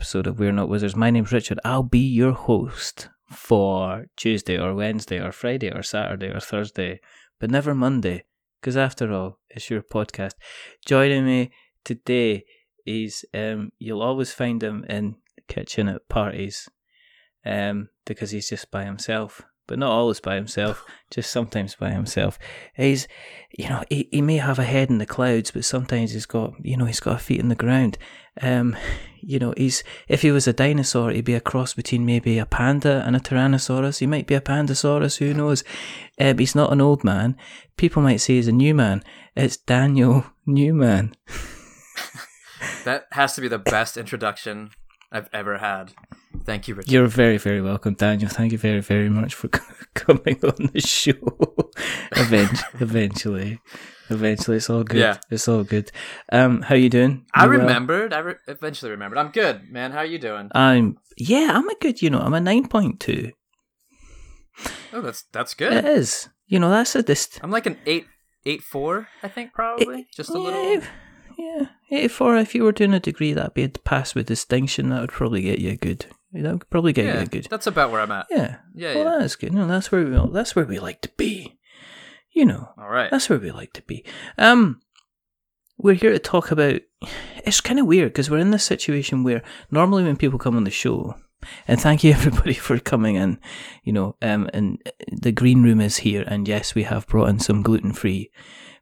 Episode of We're Not Wizards. My name's Richard. I'll be your host for Tuesday or Wednesday or Friday or Saturday or Thursday, but never Monday, because after all, it's your podcast. Joining me today is um, you'll always find him in the kitchen at parties, um, because he's just by himself. But not always by himself, just sometimes by himself. He's, you know, he, he may have a head in the clouds, but sometimes he's got, you know, he's got a feet in the ground. Um, you know, he's if he was a dinosaur, he'd be a cross between maybe a panda and a tyrannosaurus. He might be a pandasaurus, who knows? Um, he's not an old man. People might say he's a new man. It's Daniel Newman. That has to be the best introduction I've ever had. Thank you, Richard. You're very, very welcome, Daniel. Thank you very, very much for coming on the show. Event- eventually, eventually, it's all good. Yeah. It's all good. Um, how you doing? I You well? remembered. I re- eventually remembered. I'm good, man. How are you doing? I'm yeah, I'm a good. You know, I'm a nine point two. Oh, that's that's good. It is. You know, that's a dist. I'm like an eight eight four. I think probably just a little. Yeah, yeah, eighty-four. If you were doing a degree, that'd be a pass with distinction. That would probably get you a good. That would probably get you a good. that's about where I'm at. Yeah. Yeah, Well, yeah. that's good. No, that's where we. That's where we like to be. You know. All right. That's where we like to be. Um, we're here to talk about. It's kind of weird because we're in this situation where normally when people come on the show, and thank you everybody for coming in. You know, um, and the green room is here, and yes, we have brought in some gluten free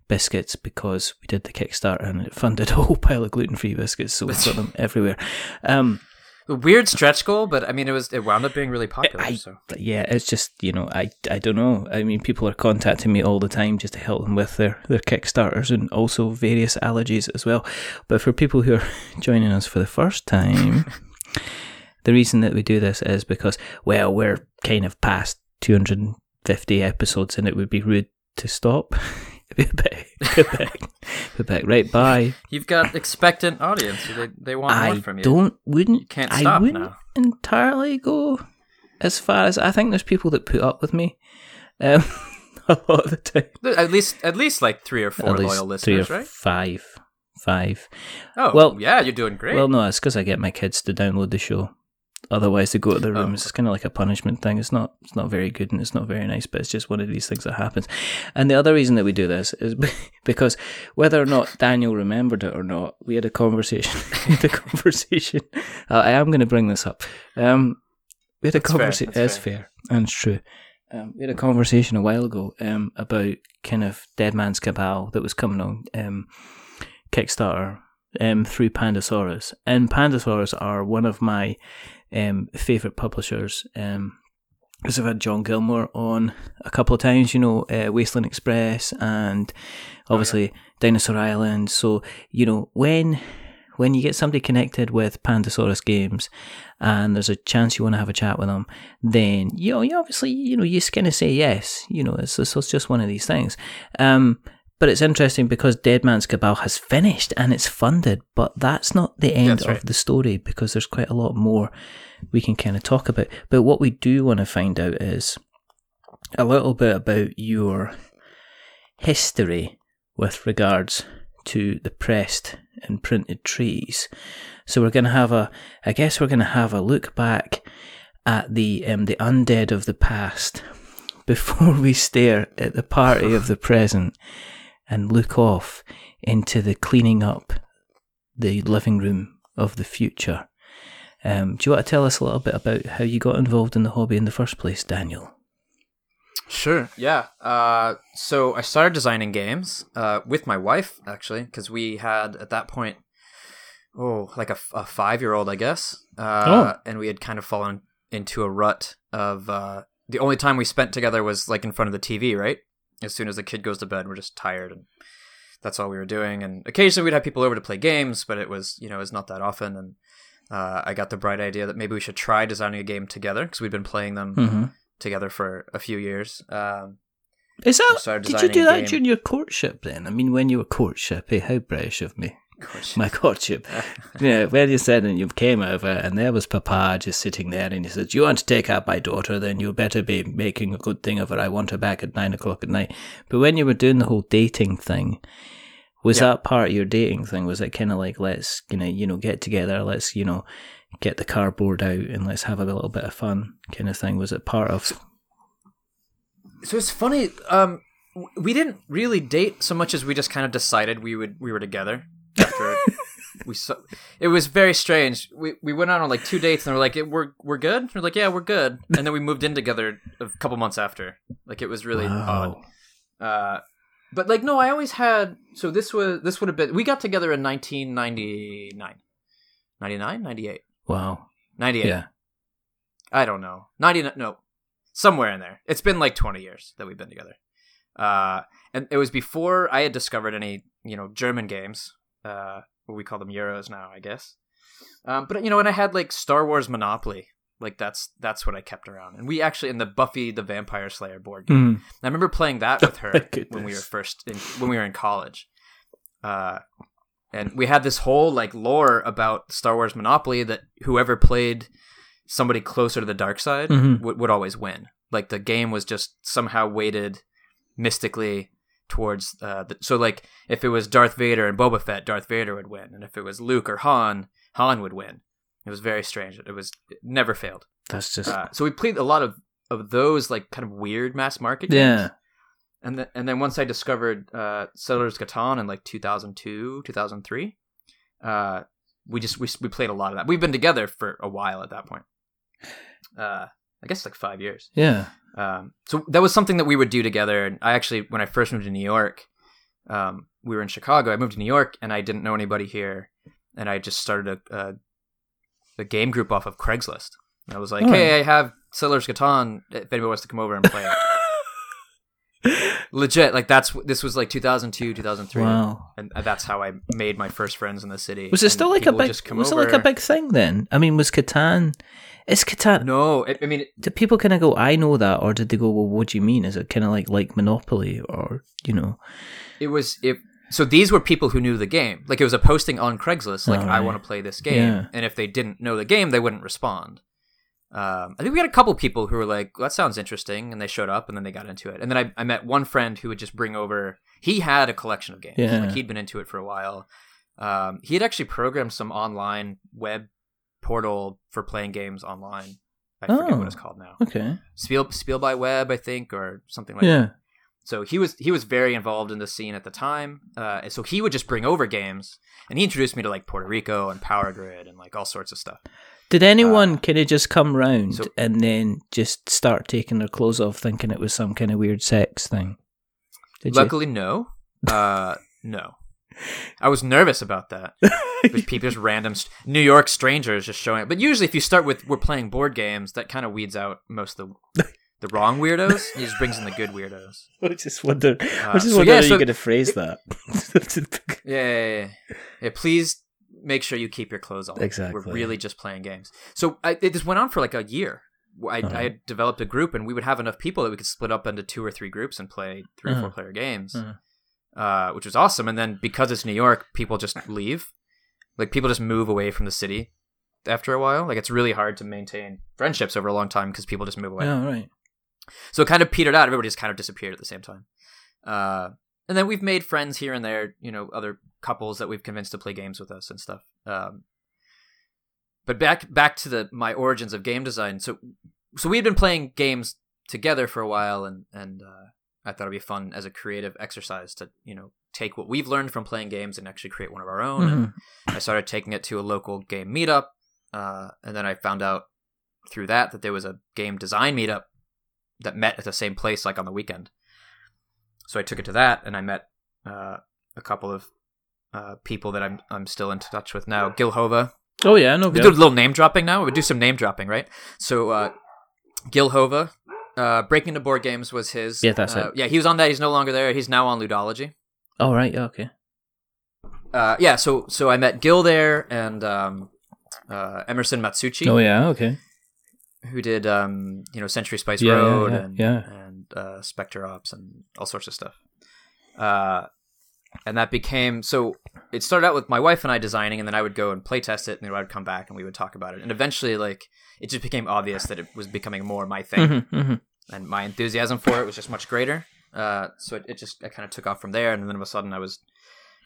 biscuits because we did the Kickstarter and it funded a whole pile of gluten free biscuits, so we've got them everywhere. Um, weird stretch goal, but I mean, it was it wound up being really popular. I, so yeah, it's just you know, I, I don't know. I mean, people are contacting me all the time just to help them with their their kickstarters and also various allergies as well. But for people who are joining us for the first time, the reason that we do this is because well, we're kind of past 250 episodes, and it would be rude to stop. It'd be a bit, a bit, a bit, right? Bye. you've got expectant audience. They they want I more from you. don't wouldn't can't stop I wouldn't now. entirely go as far as I think there's people that put up with me um, a lot of the time. At least at least like three or four loyal three or right? five, five. Oh, well, yeah, you're doing great. Well, no, it's because I get my kids to download the show. Otherwise, to go to their Oh. rooms. It's kind of like a punishment thing. It's not. It's not very good, and it's not very nice. But it's just one of these things that happens. And the other reason that we do this is because whether or not Daniel remembered it or not, we had a conversation. the conversation. Uh, I am going to bring this up. Um, we had a conversation. It's fair and it's true. Um, we had a conversation a while ago um, about kind of Dead Man's Cabal that was coming on um, Kickstarter um, through Pandasaurus. And Pandasaurus are one of my um, favourite publishers. Um, because I've had John Gilmour on a couple of times, you know, uh, Wasteland Express and obviously Dinosaur Island. So, you know, when when you get somebody connected with Pandasaurus games and there's a chance you want to have a chat with them, then you know, you obviously, you know, you just kind of say yes. You know, it's, it's, it's just one of these things. Um, but it's interesting because Dead Man's Cabal has finished and it's funded, but that's not the end That's of the story because there's quite a lot more we can kind of talk about. But what we do want to find out is a little bit about your history with regards to the pressed and printed trees. So we're going to have a, I guess we're going to have a look back at the um, the undead of the past before we stare at the party of the present and look off into the cleaning up the living room of the future. Um, do you want to tell us a little bit about how you got involved in the hobby in the first place, Daniel? Sure. Yeah. Uh, so I started designing games uh, with my wife actually, because we had at that point, oh, like a, a five year old, I guess. Uh, And we had kind of fallen into a rut of uh, the only time we spent together was like in front of the TV, right? As soon as the kid goes to bed, we're just tired and that's all we were doing. And occasionally we'd have people over to play games, but it was you know it was not that often. And uh, I got the bright idea that maybe we should try designing a game together because we'd been playing them hmm together for a few years. Um, Is that? Did you do that during your courtship then? I mean, when you were courtship, eh? How British of me. My courtship. yeah, when you said and you came over and there was Papa just sitting there and he says, You want to take out my daughter, then you better be making a good thing of her. I want her back at nine o'clock at night. But when you were doing the whole dating thing, was Yeah. that part of your dating thing? Was it kind of like let's you know, you know, get together, let's, you know, get the cardboard out and let's have a little bit of fun kind of thing? Was it part of so it's funny. Um, we didn't really date so much as we just kind of decided we would we were together after we saw. It was very strange. We we went out on like two dates and we're like we're we're good. We're like yeah we're good, and then we moved in together a couple months after. Like it was really odd. Uh, but like no, I always had. So this was this would have been. We got together in 1999, 99, 98, Wow. 98. Yeah. I don't know. 99 no. Somewhere in there. It's been like 20 years that we've been together. Uh and it was before I had discovered any, you know, German games. Uh what we call them euros now, I guess. Um but you know, and I had like Star Wars Monopoly. Like that's that's what I kept around. And we actually in the Buffy the Vampire Slayer board game. Mm. I remember playing that with her when we were first in, when we were in college. Uh, and we had this whole like lore about Star Wars Monopoly that whoever played somebody closer to the dark side Mhm. would, would always win. Like the game was just somehow weighted mystically towards uh, the, so like if it was Darth Vader and Boba Fett, Darth Vader would win, and if it was Luke or Han, Han would win. It was very strange. It was it never failed. That's just Uh, so we played a lot of of those like kind of weird mass market games. Yeah. And then and then once I discovered uh, Settlers Catan in like 2002, 2003, uh, we just we we played a lot of that. We've been together for a while at that point. Uh, I guess like five years. Yeah. Um, so that was something that we would do together. And I actually, when I first moved to New York, um, we were in Chicago. I moved to New York, and I didn't know anybody here, and I just started a a, a game group off of Craigslist. And I was like, Oh. "Hey, I have Settlers Catan. If anybody wants to come over and play it." Legit, like that's this was like 2002, 2003, Wow. and that's how I made my first friends in the city. Was it still like a big? Was it like a big thing then? I mean, was Catan? Is Catan? No, I, I mean, Did people kind of go, "I know that," or did they go, "Well, what do you mean?" Is it kind of like like Monopoly, or you know? it was it so these were people who knew the game like it was a posting on craigslist like Oh, i want to play this game Yeah. and if they didn't know the game they wouldn't respond um, i think we had a couple people who were like that sounds interesting and they showed up and then they got into it and then i, I met one friend who would just bring over he had a collection of games Yeah. like he'd been into it for a while um, he had actually programmed some online web portal for playing games online i forget Oh. what it's called now Okay. spiel spiel by web i think or something like that yeah. so he was he was very involved in the scene at the time. Uh, and so he would just bring over games, and he introduced me to like Puerto Rico and Power Grid and like all sorts of stuff. Did anyone Uh, kind of just come round so- and then just start taking their clothes off, thinking it was some kind of weird sex thing? Did Luckily, no, uh, no. I was nervous about that. There's people, just random st- New York strangers just showing up. But usually, if you start with we're playing board games, that kind of weeds out most of the the wrong weirdos. He just brings in the good weirdos. I just wonder. I Uh, was just so wondering yeah, how so- you're going to phrase that. Yeah, yeah, yeah, yeah. Please make sure you keep your clothes on. Exactly. We're really just playing games. So I, it just went on for like a year. I, Uh-huh. I had developed a group, and we would have enough people that we could split up into two or three groups and play 3 or Uh-huh. four player games, Uh-huh. uh, which was awesome. And then because it's New York, people just leave. Like people just move away from the city after a while. Like it's really hard to maintain friendships over a long time because people just move away. oh, right. So it kind of petered out. Everybody just kind of disappeared at the same time. Uh, and then we've made friends here and there, you know, other couples that we've convinced to play games with us and stuff. Um, but back back to the my origins of game design. So so we had been playing games together for a while, and and uh, I thought it'd be fun as a creative exercise to you know take what we've learned from playing games and actually create one of our own. And Mhm. I started taking it to a local game meetup, uh, and then I found out through that that there was a game design meetup that met at the same place like on the weekend. So I took it to that, and I met uh, a couple of uh, people that I'm I'm still in touch with now. Gil Hova. Oh yeah, no. We do a little name dropping now. We do some name dropping, right? So uh, Gil Hova, uh, Breaking Into Board Games was his. Yeah, that's uh, it. Yeah, he was on that. He's no longer there. He's now on Ludology. Oh right, yeah, okay. Uh, yeah, so so I met Gil there and um, uh, Emerson Matsuuchi. Oh yeah, okay. Who did um, you know Century Spice Yeah, yeah, Road yeah, and yeah. Uh, Specter Ops and all sorts of stuff. Uh, and that became so. It started out with my wife and I designing, and then I would go and play test it, and then I would come back and we would talk about it. And eventually, like it just became obvious that it was becoming more my thing, hmm hmm and my enthusiasm for it was just much greater. Uh, so it, it just it kind of took off from there, and then all of a sudden I was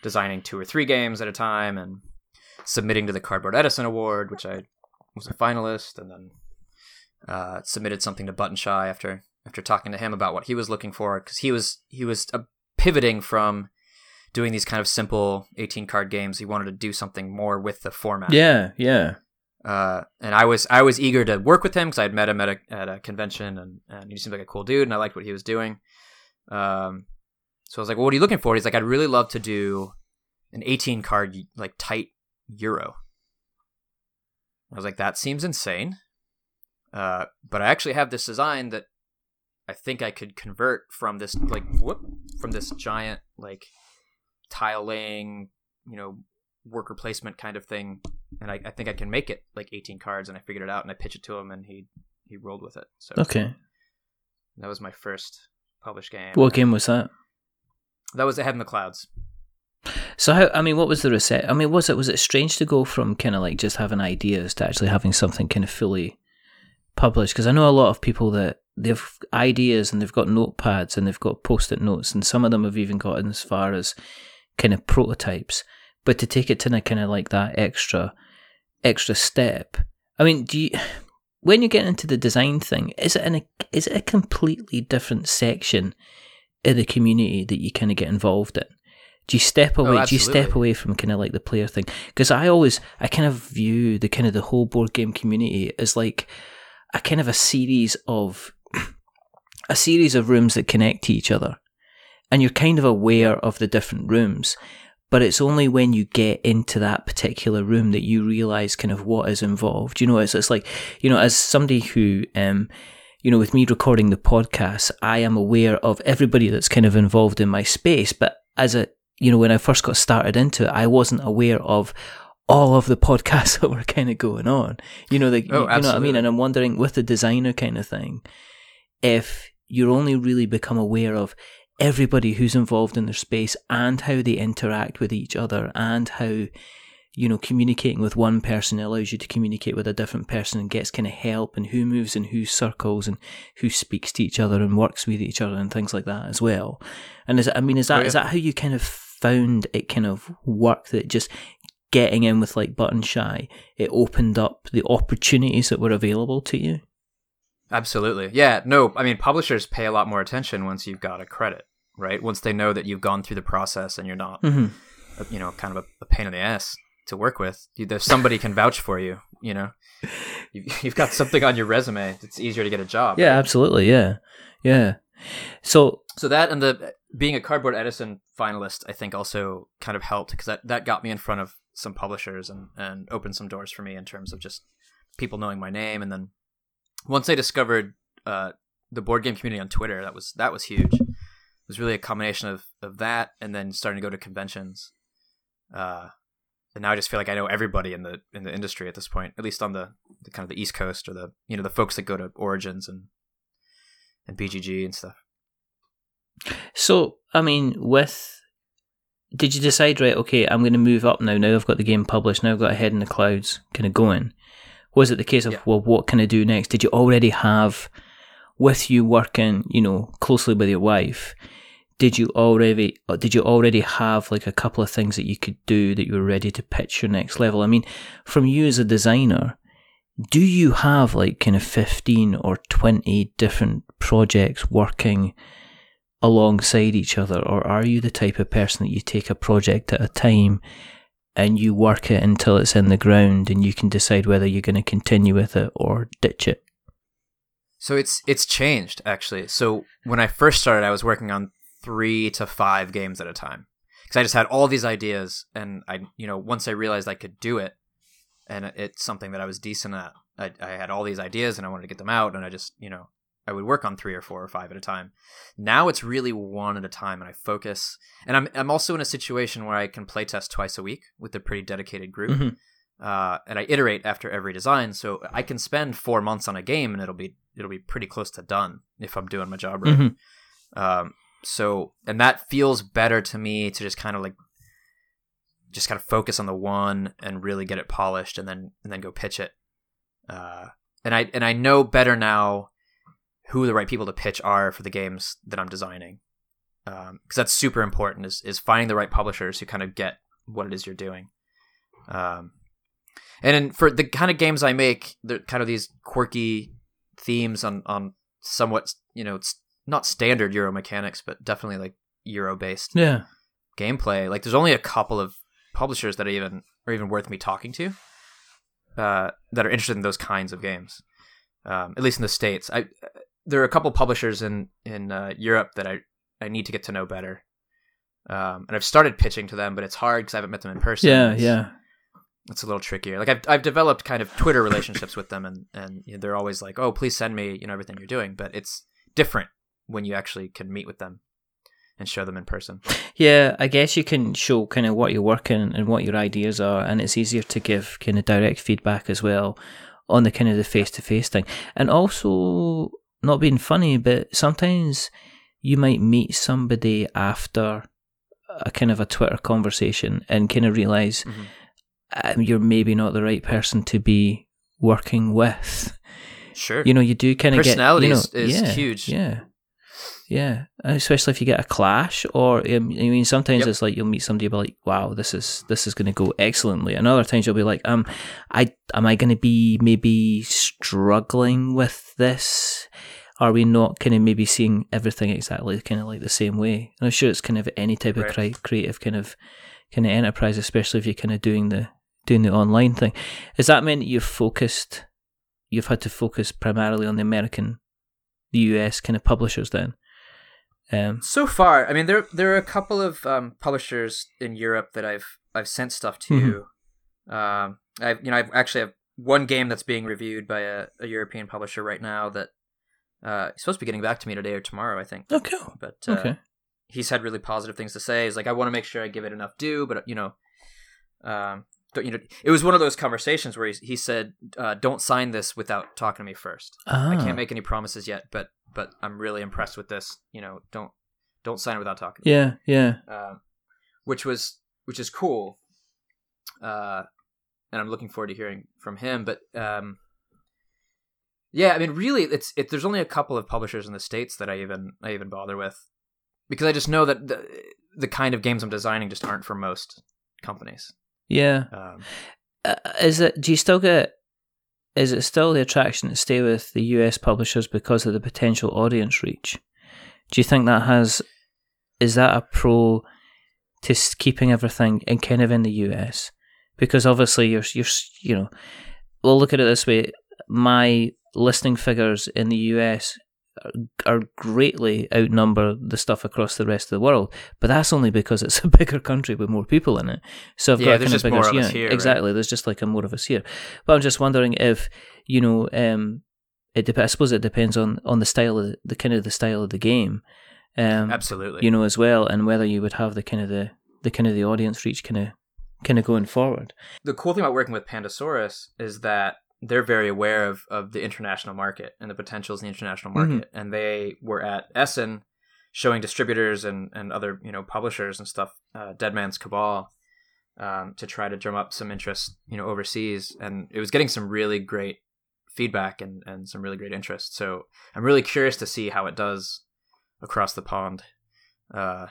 designing two or three games at a time and submitting to the Cardboard Edison Award, which I was a finalist, and then uh, submitted something to Button Shy after after talking to him about what he was looking for because he was he was uh, pivoting from doing these kind of simple 18 card games he wanted to do something more with the format Yeah, yeah. uh, and I was I was eager to work with him because I had met him at a at a convention and, and he seemed like a cool dude and I liked what he was doing. Um, so I was like, well, "What are you looking for?" He's like, "I'd really love to do an 18 card like tight Euro." I was like, "That seems insane," uh, but I actually have this design that I think I could convert from this like whoop from this giant like tile laying, you know, worker placement kind of thing and I, I think I can make it like 18 cards, and I figured it out, and I pitched it to him, and he he rolled with it. So Okay. that was my first published game. What game was that? That was Ahead in the Clouds. So how? I mean, what was the reset? I mean, was it was it strange to go from kind of like just having ideas to actually having something kind of fully published? Because I know a lot of people that they've ideas and they've got notepads and they've got post-it notes, and some of them have even gotten as far as kind of prototypes. But to take it to kind of like that extra extra step. I mean, do you? When you get into the design thing, is it in a is it a completely different section in the community that you kind of get involved in? Do you step oh, away? do you step away from kind of like the player thing? Because I always, I kind of view the kind of the whole board game community as like a kind of a series of a series of rooms that connect to each other, and you're kind of aware of the different rooms. But it's only when you get into that particular room that you realize kind of what is involved. You know, it's it's like you know, as somebody who um you know, with me recording the podcast, I am aware of everybody that's kind of involved in my space. But as a, you know, when I first got started into it, I wasn't aware of all of the podcasts that were kind of going on. You know, like, Oh, you know what I mean? And I'm wondering with the designer kind of thing, if you're only really become aware of everybody who's involved in their space and how they interact with each other and how you know, communicating with one person allows you to communicate with a different person and gets kind of help and who moves in whose circles and who speaks to each other and works with each other and things like that as well. And is I mean, is oh, that Oh, is that how you kind of found it kind of worked that just getting in with like Button Shy, it opened up the opportunities that were available to you? Absolutely. Yeah, no, I mean, publishers pay a lot more attention once you've got a credit, right? Once they know that you've gone through the process and you're not, Mm-hmm. uh, you know, kind of a, a pain in the ass to work with. You, there's somebody can vouch for you, you know? You, you've got something on your resume. It's easier to get a job. Yeah, right? absolutely. Yeah. Yeah. So, So that and the being a Cardboard Edison finalist, I think also kind of helped because that, that got me in front of some publishers and, and opened some doors for me in terms of just people knowing my name. And then once I discovered uh, the board game community on Twitter, that was that was huge. It was really a combination of, of that and then starting to go to conventions. Uh, and now I just feel like I know everybody in the in the industry at this point, at least on the, the kind of the East Coast or the you know the folks that go to Origins and and BGG and stuff. So, I mean, with did you decide right? Okay, I'm going to move up now. Now I've got the game published. Now I've got a head in the clouds, kind of going. Was it the case of Yeah. well, what can I do next? Did you already have with you working, you know, closely with your wife? Did you already uh, did you already have like a couple of things that you could do that you were ready to pitch your next level? I mean, from you as a designer, do you have like kind of 15 or 20 different projects working alongside each other or are you the type of person that you take a project at a time and you work it until it's in the ground and you can decide whether you're going to continue with it or ditch it So it's it's changed actually. So when I first started, I was working on three to five games at a time because I just had all these ideas, and I you know once I realized I could do it, and it's something that I was decent at. I, I had all these ideas and I wanted to get them out, and I just you know I would work on three or four or five at a time. Now it's really one at a time, and I focus. And I'm I'm also in a situation where I can playtest twice a week with a pretty dedicated group. Mhm. Uh, and I iterate after every design, so I can spend four months on a game, and it'll be it'll be pretty close to done if I'm doing my job right. Mhm. Um, so and that feels better to me to just kind of like just kind of focus on the one and really get it polished, and then and then go pitch it. Uh, and I and I know better now who the right people to pitch are for the games that I'm designing, because that's super important. Is is finding the right publishers who kind of get what it is you're doing. Um, and for the kind of games I make, they're kind of these quirky themes on on somewhat you know it's not standard Euro mechanics, but definitely like Euro based Yeah. gameplay. Like there's only a couple of publishers that are even are even worth me talking to uh, that are interested in those kinds of games. Um, at least in the states, I there are a couple publishers in in uh, Europe that I I need to get to know better. Um, and I've started pitching to them, but it's hard because I haven't met them in person. Yeah, It's- yeah. it's a little trickier. Like I've I've developed kind of Twitter relationships with them, and and you know, they're always like, "Oh, please send me you know everything you're doing." But it's different when you actually can meet with them and show them in person. Yeah, I guess you can show kind of what you're working and what your ideas are, and it's easier to give kind of direct feedback as well on the kind of the face to face thing. And also, not being funny, but sometimes you might meet somebody after a kind of a Twitter conversation and kind of realize Mhm. um, you're maybe not the right person to be working with. Sure. You know, you do kind of get Personality you know, is- is yeah, huge. Yeah, yeah. Especially if you get a clash, or I mean, sometimes Yep. it's like you'll meet somebody, you'll be like, "Wow, this is this is going to go excellently." And other times you'll be like, "Um, I am I going to be maybe struggling with this? Are we not kind of maybe seeing everything exactly kind of like the same way?" And I'm sure it's kind of any type of Right. cri- creative kind of kind of enterprise, especially if you're kind of doing the doing the online thing. Has that meant you've focused? You've had to focus primarily on the American, the US kind of publishers then. Um, So far, I mean, there there are a couple of um, publishers in Europe that I've I've sent stuff to. Mm-hmm. Um, I've you know I've actually have one game that's being reviewed by a, a European publisher right now that uh, he's supposed to be getting back to me today or tomorrow, I think. Okay. But uh, Okay. he's had really positive things to say. He's like, I want to make sure I give it enough due, but you know, um, don't, you know, it was one of those conversations where he, he said, uh, "Don't sign this without talking to me first. I Ah, can't make any promises yet, but but I'm really impressed with this. You know, don't don't sign it without talking." Yeah, yeah. Um, which was which is cool. Uh, and I'm looking forward to hearing from him. But um, yeah, I mean, really, it's it. There's only a couple of publishers in the states that I even I even bother with because I just know that the the kind of games I'm designing just aren't for most companies. Yeah. Um, Uh, is it? Do you still get? Is it still the attraction to stay with the US publishers because of the potential audience reach? Do you think that has? Is that a pro to keeping everything in kind of in the US? Because obviously you're you're you know, well look at it this way: my listening figures in the US are, greatly outnumber the stuff across the rest of the world. But that's only because it's a bigger country with more people in it. So I've Yeah, got kind just of bigger more of us yeah, here, right? exactly. There's just like a more of us here. But I'm just wondering if you know, um, it dep- I suppose it depends on on the style of the, the kind of the style of the game. Um, absolutely. you know as well, and whether you would have the kind of the the kind of the audience reach kind of kind of going forward. the cool thing about working with Pandasaurus is that they're very aware of, of the international market and the potentials in the international market. And they were at Essen showing distributors and, and other, you know, publishers and stuff, uh, Dead Man's Cabal, um, to try to drum up some interest, you know, overseas. And it was getting some really great feedback and, and some really great interest. So I'm really curious to see how it does across the pond. Uh,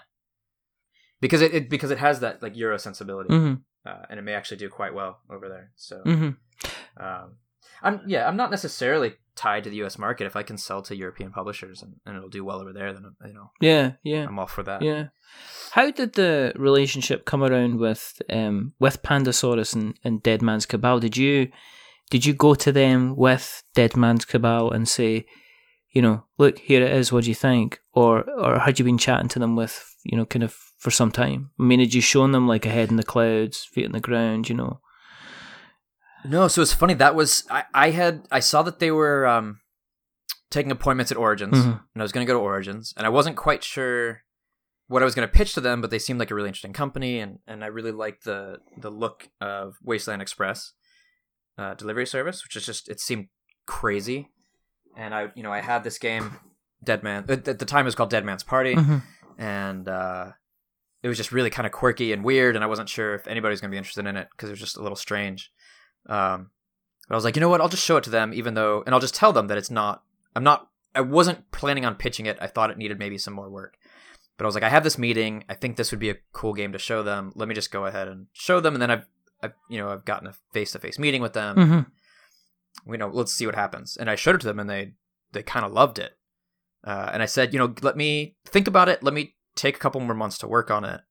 because it, it because it has that like Euro sensibility hmm uh, and it may actually do quite well over there. So, hmm um, I'm yeah, I'm not necessarily tied to the U.S. market. If I can sell to European publishers and, and it'll do well over there, then you know Yeah, yeah. I'm all for that. Yeah. How did the relationship come around with um with Pandasaurus and, and Dead Man's Cabal? Did you did you go to them with Dead Man's Cabal and say, you know, look, here it is. What do you think? Or or had you been chatting to them with, you know, kind of for some time? I mean, had you shown them like a head in the clouds, feet on the ground, you know? No, so it's funny. That was I, I had I saw that they were um, taking appointments at Origins, Mhm. and I was going to go to Origins, and I wasn't quite sure what I was going to pitch to them, but they seemed like a really interesting company, and, and I really liked the the look of Wasteland Express uh, delivery service, which is just it seemed crazy, and I you know I had this game, Dead Man at the time it was called Dead Man's Party, Mhm. and uh, it was just really kind of quirky and weird, and I wasn't sure if anybody was going to be interested in it because it was just a little strange. Um, but I was like, you know what? I'll just show it to them, even though, and I'll just tell them that it's not. I'm not. I wasn't planning on pitching it. I thought it needed maybe some more work. But I was like, I have this meeting. I think this would be a cool game to show them. Let me just go ahead and show them, and then I've, I've you know, I've gotten a face to face meeting with them. Mhm. You know, let's see what happens. And I showed it to them, and they they kind of loved it. Uh, and I said, you know, let me think about it. Let me take a couple more months to work on it.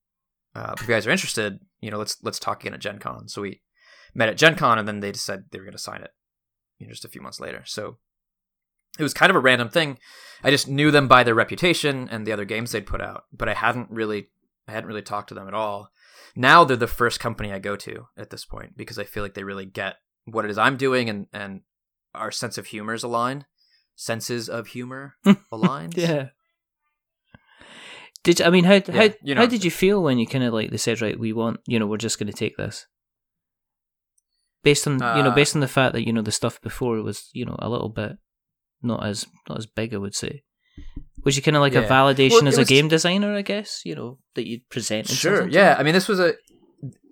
Uh, if you guys are interested, you know, let's let's talk again at Gen Con. So we met at Gen Con, and then they decided they were going to sign it. You know, just a few months later. So it was kind of a random thing. I just knew them by their reputation and the other games they'd put out, but I hadn't really, I hadn't really talked to them at all. Now they're the first company I go to at this point because I feel like they really get what it is I'm doing, and and our sense of humor is aligned. Senses of humor aligned. Yeah. Did I mean how how you know. how did you feel when you kind of like they said right we want you know we're just going to take this based on you know Uh, based on the fact that you know the stuff before was you know a little bit not as not as big I would say was you kind of like a validation Well, as a game designer I guess you know that you'd present Sure. Yeah. I mean, this was a,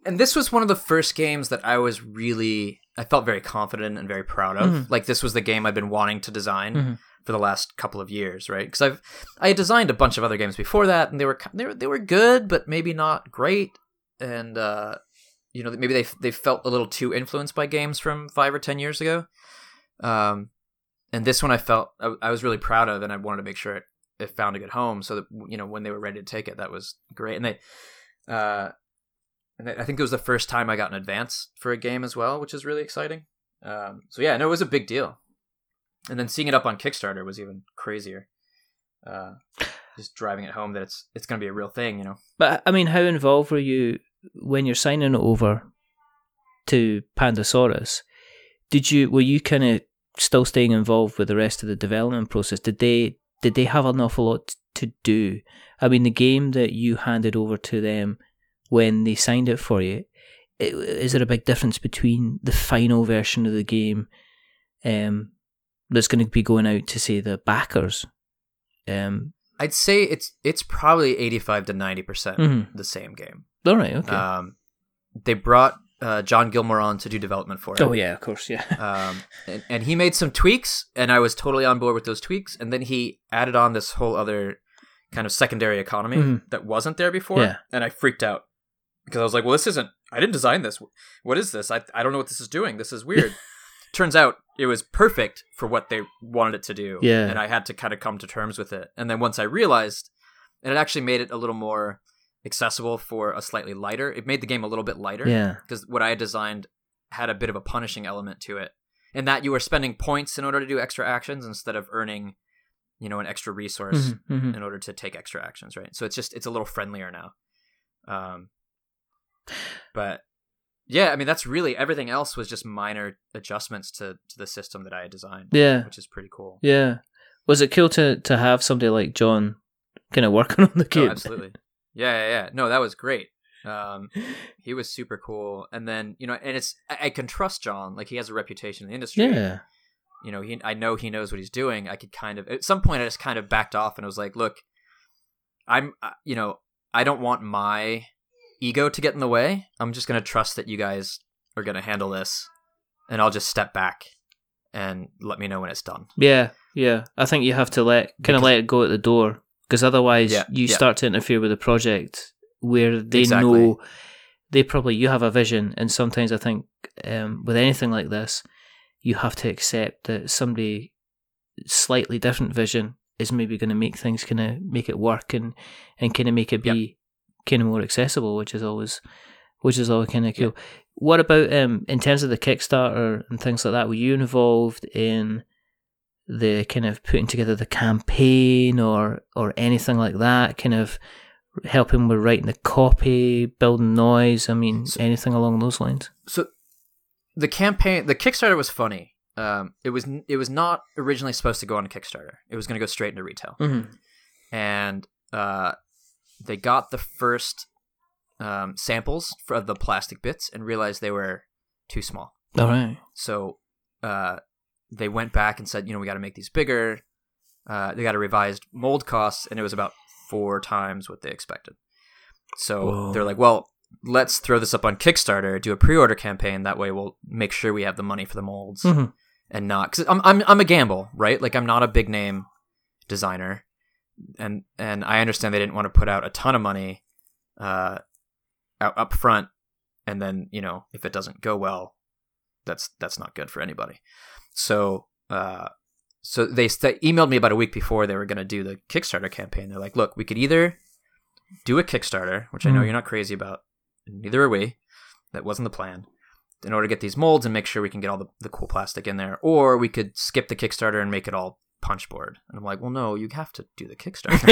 and this was one of the first games that I was really, I felt very confident and very proud of. Mhm. Like this was the game I've been wanting to design Mhm. for the last couple of years, right? Because I've, I had designed a bunch of other games before that, and they were, they were, they were good, but maybe not great, and uh, you know, maybe they they felt a little too influenced by games from five or ten years ago. Um, and this one I felt I, I was really proud of, and I wanted to make sure it, it found a good home, so that you know when they were ready to take it, that was great. And they, uh, and I think it was the first time I got an advance for a game as well, which is really exciting. Um, so yeah, no, it was a big deal. And then seeing it up on Kickstarter was even crazier. Uh, just driving it home that it's it's going to be a real thing, you know. But I mean, how involved were you when you're signing it over to Pandasaurus? Did you were you kind of still staying involved with the rest of the development process? Did they did they have an awful lot to do? I mean, the game that you handed over to them when they signed it for you, i- is there a big difference between the final version of the game um, that's going to be going out to say the backers? Um, I'd say it's it's probably eighty five to ninety percent Mhm. the same game. All right, okay. Um, they brought uh, John Gilmour on to do development for it. oh yeah, of course, yeah. um, and, and he made some tweaks, and I was totally on board with those tweaks. And then he added on this whole other kind of secondary economy Mhm. that wasn't there before, Yeah. and I freaked out because I was like, "Well, this isn't. I didn't design this. What is this? I I don't know what this is doing. This is weird." Turns out it was perfect for what they wanted it to do. Yeah. and I had to kind of come to terms with it. And then once I realized, and it actually made it a little more accessible for a slightly lighter. It made the game a little bit lighter yeah. because what I had designed had a bit of a punishing element to it, in that you were spending points in order to do extra actions instead of earning, you know, an extra resource Mhm, mhm. in order to take extra actions, right? So it's just it's a little friendlier now. Um, but yeah, I mean that's really everything else was just minor adjustments to to the system that I had designed, Yeah. which is pretty cool. Yeah. Was it cool to, to have somebody like John kind of working on the Oh, game? absolutely. Yeah, yeah, yeah. No, that was great. Um, he was super cool, and then you know, and it's I, I can trust John. Like he has a reputation in the industry. Yeah. you know, he I know he knows what he's doing. I could kind of at some point I just kind of backed off and I was like, look, I'm uh, you know, I don't want my ego to get in the way. I'm just going to trust that you guys are going to handle this and I'll just step back and let me know when it's done. Yeah. Yeah. I think you have to let kind of let it go at the door because otherwise Yeah, you yeah. start to interfere with the project where they Exactly. know they probably you have a vision and sometimes I think um, with anything like this you have to accept that somebody slightly different vision is maybe going to make things kind of make it work and and kind of make it be kind of more accessible, which is always which is always kind of cool. What about um in terms of the Kickstarter and things like that? Were you involved in the kind of putting together the campaign or or anything like that, kind of helping with writing the copy, building noise. I mean, So- anything along those lines. So the campaign, the Kickstarter was funny. Um, it was it was not originally supposed to go on a Kickstarter. It was going to go straight into retail, Mm-hmm. and uh, they got the first um, samples for- of the plastic bits and realized they were too small. All right. So uh, they went back and said, you know, we got to make these bigger. Uh, they got a revised mold costs, and it was about four times what they expected. So Whoa. they're like, well, let's throw this up on Kickstarter, do a pre-order campaign. That way, we'll make sure we have the money for the molds Mhm. and not because I'm, I'm I'm a gamble, right? Like I'm not a big name designer, and and I understand they didn't want to put out a ton of money, uh, out up front, and then you know if it doesn't go well, that's that's not good for anybody. So uh, so they st- emailed me about a week before they were going to do the Kickstarter campaign. They're like, look, we could either do a Kickstarter, which I know Mhm. you're not crazy about, neither are we. That wasn't the plan in order to get these molds and make sure we can get all the, the cool plastic in there. Or we could skip the Kickstarter and make it all punch board. And I'm like, well, no, you have to do the Kickstarter.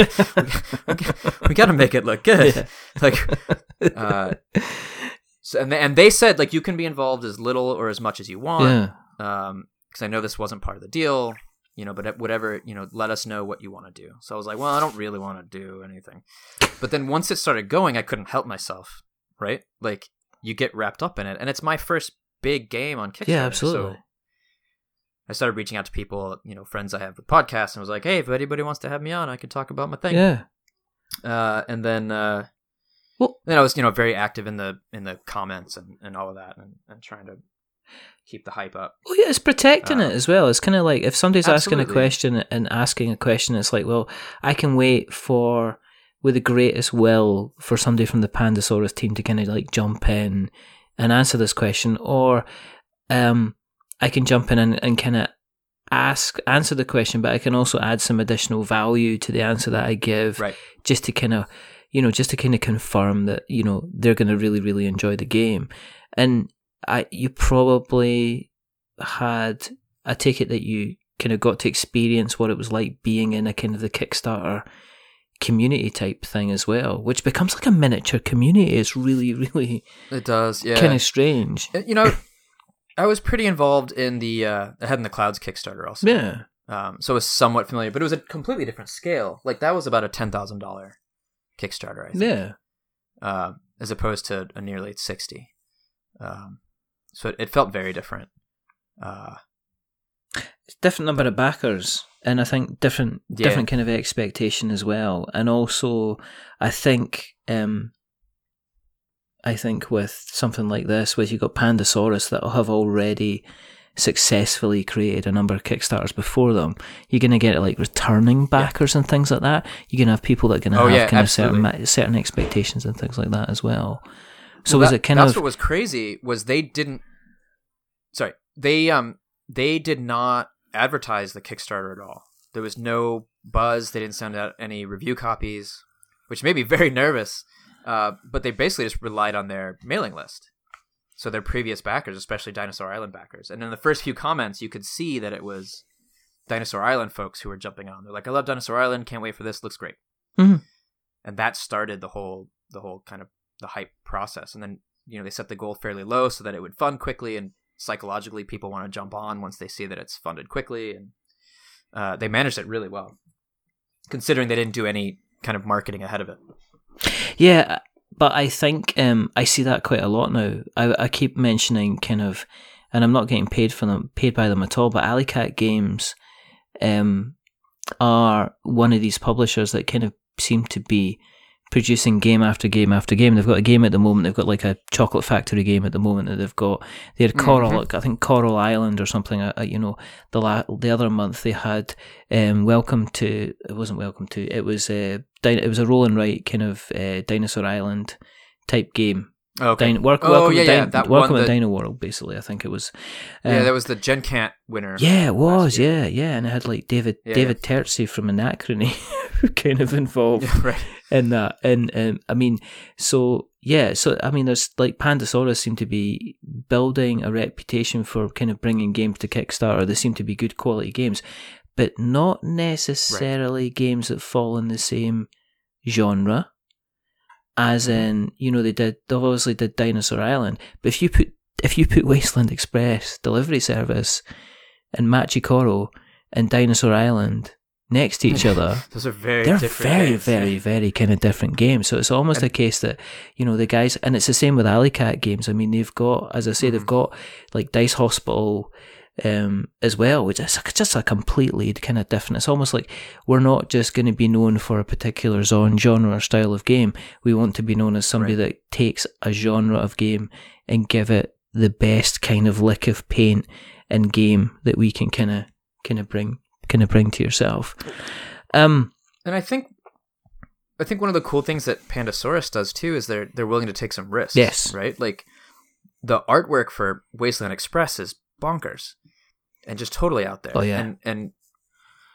we, got to make it look good. Like, uh, so, and, they, and they said, like, you can be involved as little or as much as you want. yeah. Um, because I know this wasn't part of the deal, you know, but whatever, you know, let us know what you want to do. So I was like, well, I don't really want to do anything. But then once it started going, I couldn't help myself, right? Like, you get wrapped up in it, and it's my first big game on Kickstarter. Yeah, absolutely. So I started reaching out to people, you know, friends I have with podcasts, and I was like, hey, if anybody wants to have me on, I could talk about my thing. Yeah. Uh, and then, uh, Well- then I was, you know, very active in the in the comments and, and all of that, and, and trying to keep the hype up. Well, yeah, it's protecting Um, it as well. It's kind of like if somebody's asking a question and asking a question, it's like, well, I can wait for, with the greatest will, for somebody from the Pandasaurus team to kind of like jump in and answer this question, or um, I can jump in and, and kind of ask, answer the question, but I can also add some additional value to the answer that I give, Right. just to kind of, you know, just to kind of confirm that you know they're going to really, really enjoy the game, and I, you probably had I take it that you kind of got to experience what it was like being in a kind of the Kickstarter community type thing as well, which becomes like a miniature community. It's really, really It does, yeah. kind of strange. You know, I was pretty involved in the uh, Ahead in the Clouds Kickstarter also. Yeah. Um, so I was somewhat familiar, but it was a completely different scale. Like that was about a ten thousand dollar Kickstarter, I think, Yeah. uh, as opposed to a nearly sixty. Um, so it, it felt very different. Uh, different number of backers and I think different Yeah. different kind of expectation as well. And also I think um I think with something like this, where you've got Pandasaurus that have already successfully created a number of Kickstarters before them, you're going to get like returning backers and things like that. You're going to have people that are going to Oh, have yeah, kind of certain certain expectations and things like that as well. So well, was that- it kind that's of what was crazy was they didn't. Sorry, they um they did not advertise the Kickstarter at all. There was no buzz. They didn't send out any review copies, which made me very nervous. Uh, but they basically just relied on their mailing list. So their previous backers, especially Dinosaur Island backers, and in the first few comments, you could see that it was Dinosaur Island folks who were jumping on. They're like, "I love Dinosaur Island. Can't wait for this. Looks great." Mhm. And that started the whole the whole kind of the hype process. And then you know they set the goal fairly low so that it would fund quickly, and psychologically people want to jump on once they see that it's funded quickly, and uh, they managed it really well, considering they didn't do any kind of marketing ahead of it. Yeah, but I think um, I see that quite a lot now. I, I keep mentioning kind of, and I'm not getting paid for them, paid by them at all. But Alleycat Games um, are one of these publishers that kind of seem to be producing game after game after game. They've got a game at the moment. They've got like a Chocolate Factory game at the moment that they've got. They had Coral, I think Coral Island or something. Uh, uh, you know, the la- the other month they had um, Welcome to. It wasn't Welcome to. It was uh, Din- it was a roll and write kind of uh, Dinosaur Island type game. Okay. Din- work, Oh, welcome yeah, to yeah, that welcome to that- Dino World. Basically, I think it was. yeah, Um, that was the Gen Cant winner. yeah, it was. Yeah, yeah, and it had like David Yeah, David Turczi from Anachrony kind of involved Yeah, right. in that. And um, I mean, so yeah, so I mean, there's like Pandasaurus seem to be building a reputation for kind of bringing games to Kickstarter. They seem to be good quality games. but not necessarily games that fall in the same genre. As in, you know, they did they obviously did Dinosaur Island, but if you put if you put Wasteland Express delivery service and Machikoro and Dinosaur Island next to each other, Those are very they're different very, games. very, very kind of different games. So it's almost a case that you know the guys, and it's the same with Alley Cat games. I mean, they've got, as I say, they've got like Dice Hospital um, as well, which is just a completely kind of different. It's almost like we're not just going to be known for a particular zone, genre or style of game. We want to be known as somebody that takes a genre of game and give it the best kind of lick of paint and game that we can kind of kind of bring kind of bring to yourself. Um, And I think I think one of the cool things that Pandasaurus does too is they're they're willing to take some risks. Yes. Right? Like the artwork for Wasteland Express is bonkers. And just totally out there. Oh, yeah. And and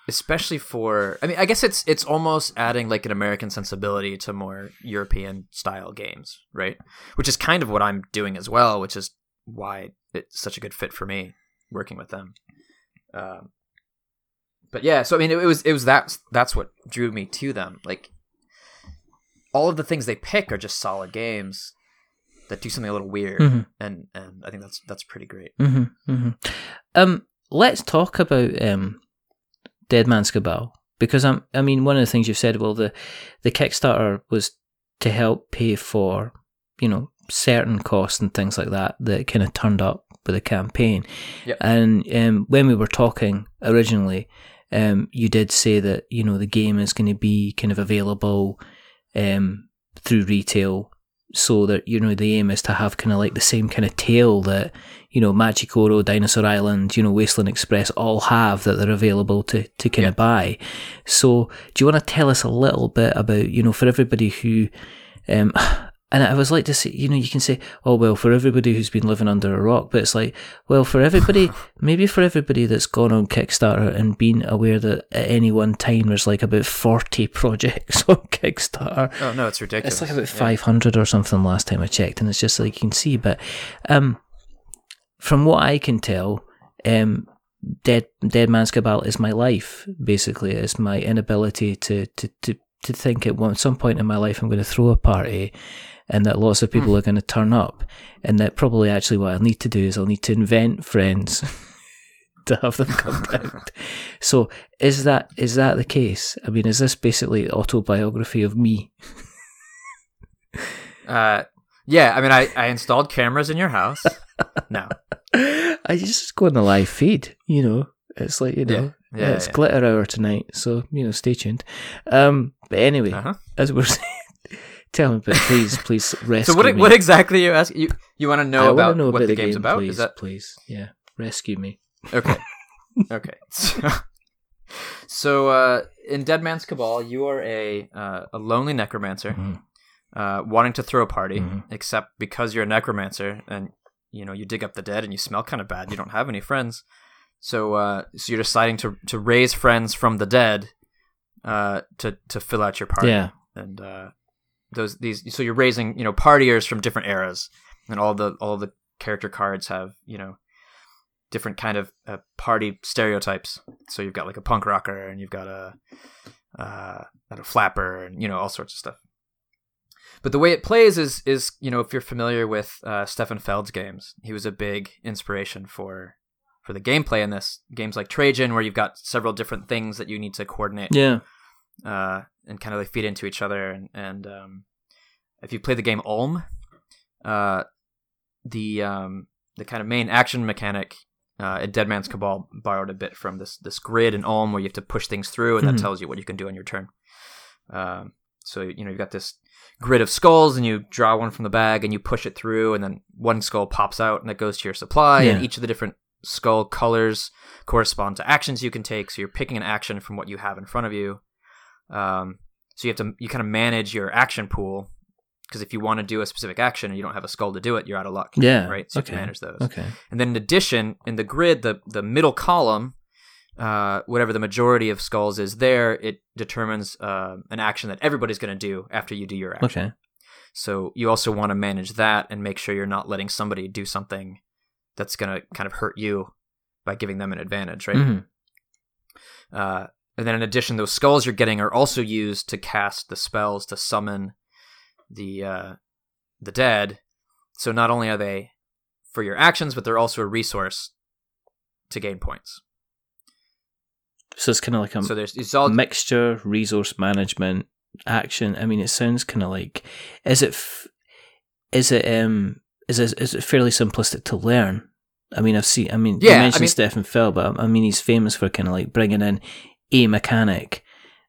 especially for I mean I guess it's it's almost adding like an American sensibility to more European style games, right? Which is kind of what I'm doing as well, which is why it's such a good fit for me working with them. Um, but yeah, so I mean, it, was it was that that's what drew me to them. Like all of the things they pick are just solid games that do something a little weird, Mhm. and and I think that's that's pretty great. hmm hmm Um, let's talk about um, Dead Man's Cabal because I'm. I mean, one of the things you've said. Well, the the Kickstarter was to help pay for you know certain costs and things like that that kind of turned up with the campaign. Yep. And um, when we were talking originally, um, you did say that you know the game is going to be kind of available um, through retail, so that you know the aim is to have kind of like the same kind of tail that you know Machi Koro, Dinosaur Island, you know Wasteland Express all have that they're available to to kind of buy. So, do you want to tell us a little bit about you know for everybody who um, and I was like to say, you know, you can say, oh, well, for everybody who's been living under a rock, but it's like, well, for everybody, maybe for everybody that's gone on Kickstarter and been aware that at any one time there's like about 40 projects on Kickstarter. Oh no, it's ridiculous. It's like about Yeah. 500 or something last time I checked, and it's just like you can see. But um, from what I can tell, um, Dead Dead Man's Cabal is my life. Basically, it's my inability to to to to think at one some point in my life I'm going to throw a party, and that lots of people are going to turn up, and that probably actually what I'll need to do is I'll need to invent friends. To have them come down. So is that is that the case? I mean, is this basically autobiography of me? Uh, yeah, I mean, I, I installed cameras in your house. no, I just go on the live feed, you know. It's like, you know, Yeah, yeah, it's yeah. glitter hour tonight, so, you know, stay tuned. Um, but anyway, uh-huh. as we're saying, tell me, but please, please rescue So what me. what exactly you ask? You you want to know wanna about know what the, the game's game, about? Please, Is that please, yeah, rescue me. okay? okay. So, so uh, in Dead Man's Cabal, you are a uh, a lonely necromancer Mhm. uh, wanting to throw a party, Mhm. except because you're a necromancer and you know you dig up the dead and you smell kind of bad. You don't have any friends, so uh, so you're deciding to to raise friends from the dead uh, to to fill out your party. Yeah, and uh, those these so you're raising you know partiers from different eras, and all the all the character cards have you know different kind of uh, party stereotypes. So you've got like a punk rocker, and you've got a uh, a flapper, and you know all sorts of stuff. But the way it plays is is you know if you're familiar with uh, Stefan Feld's games, he was a big inspiration for for the gameplay in this games like Trajan, where you've got several different things that you need to coordinate yeah, uh, and kind of they feed into each other. And, and um, if you play the game Ulm, uh, the um, the kind of main action mechanic uh, at Dead Man's Cabal borrowed a bit from this this grid in Ulm where you have to push things through, and Mhm. that tells you what you can do on your turn. Um, so you know you've got this grid of skulls, and you draw one from the bag, and you push it through, and then one skull pops out, and that goes to your supply, and each of the different skull colors correspond to actions you can take. So you're picking an action from what you have in front of you. Um, so you have to you kind of manage your action pool because if you want to do a specific action and you don't have a skull to do it, you're out of luck. yeah. right. So you have to manage those. Okay. And then in addition, in the grid, the the middle column, uh, whatever the majority of skulls is there, it determines uh, an action that everybody's going to do after you do your action. Okay. So you also want to manage that and make sure you're not letting somebody do something that's going to kind of hurt you by giving them an advantage, right? Mhm. Uh, and then in addition, those skulls you're getting are also used to cast the spells to summon the uh, the dead. So not only are they for your actions, but they're also a resource to gain points. So it's kind of like a So there's it's all mixture, resource management, action. I mean, it sounds kind of like is it f- is it um is it is it fairly simplistic to learn? I mean, I've seen. I mean, Yeah, you I mentioned mean- Stefan Feld, but I mean, he's famous for kind of like bringing in a mechanic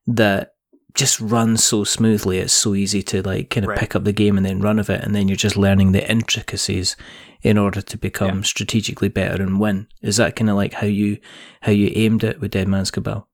that just runs so smoothly. It's so easy to like kind of Right. pick up the game and then run of it, and then you're just learning the intricacies in order to become strategically better and win. Is that kind of like how you how you aimed it with Dead Man's Cabal?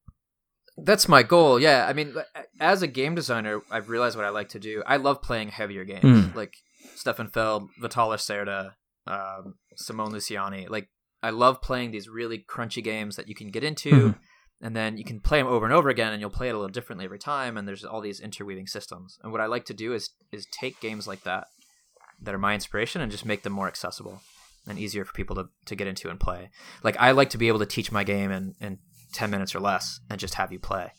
That's my goal. Yeah, I mean, as a game designer, I've realized what I like to do. I love playing heavier games, Mm. like Stefan Feld, Vital Lacerda, um, Simone Luciani. Like, I love playing these really crunchy games that you can get into, Mhm. And then you can play them over and over again, and you'll play it a little differently every time. And there's all these interweaving systems. And what I like to do is is take games like that, that are my inspiration, and just make them more accessible and easier for people to, to get into and play. Like, I like to be able to teach my game in in 10 minutes or less and just have you play.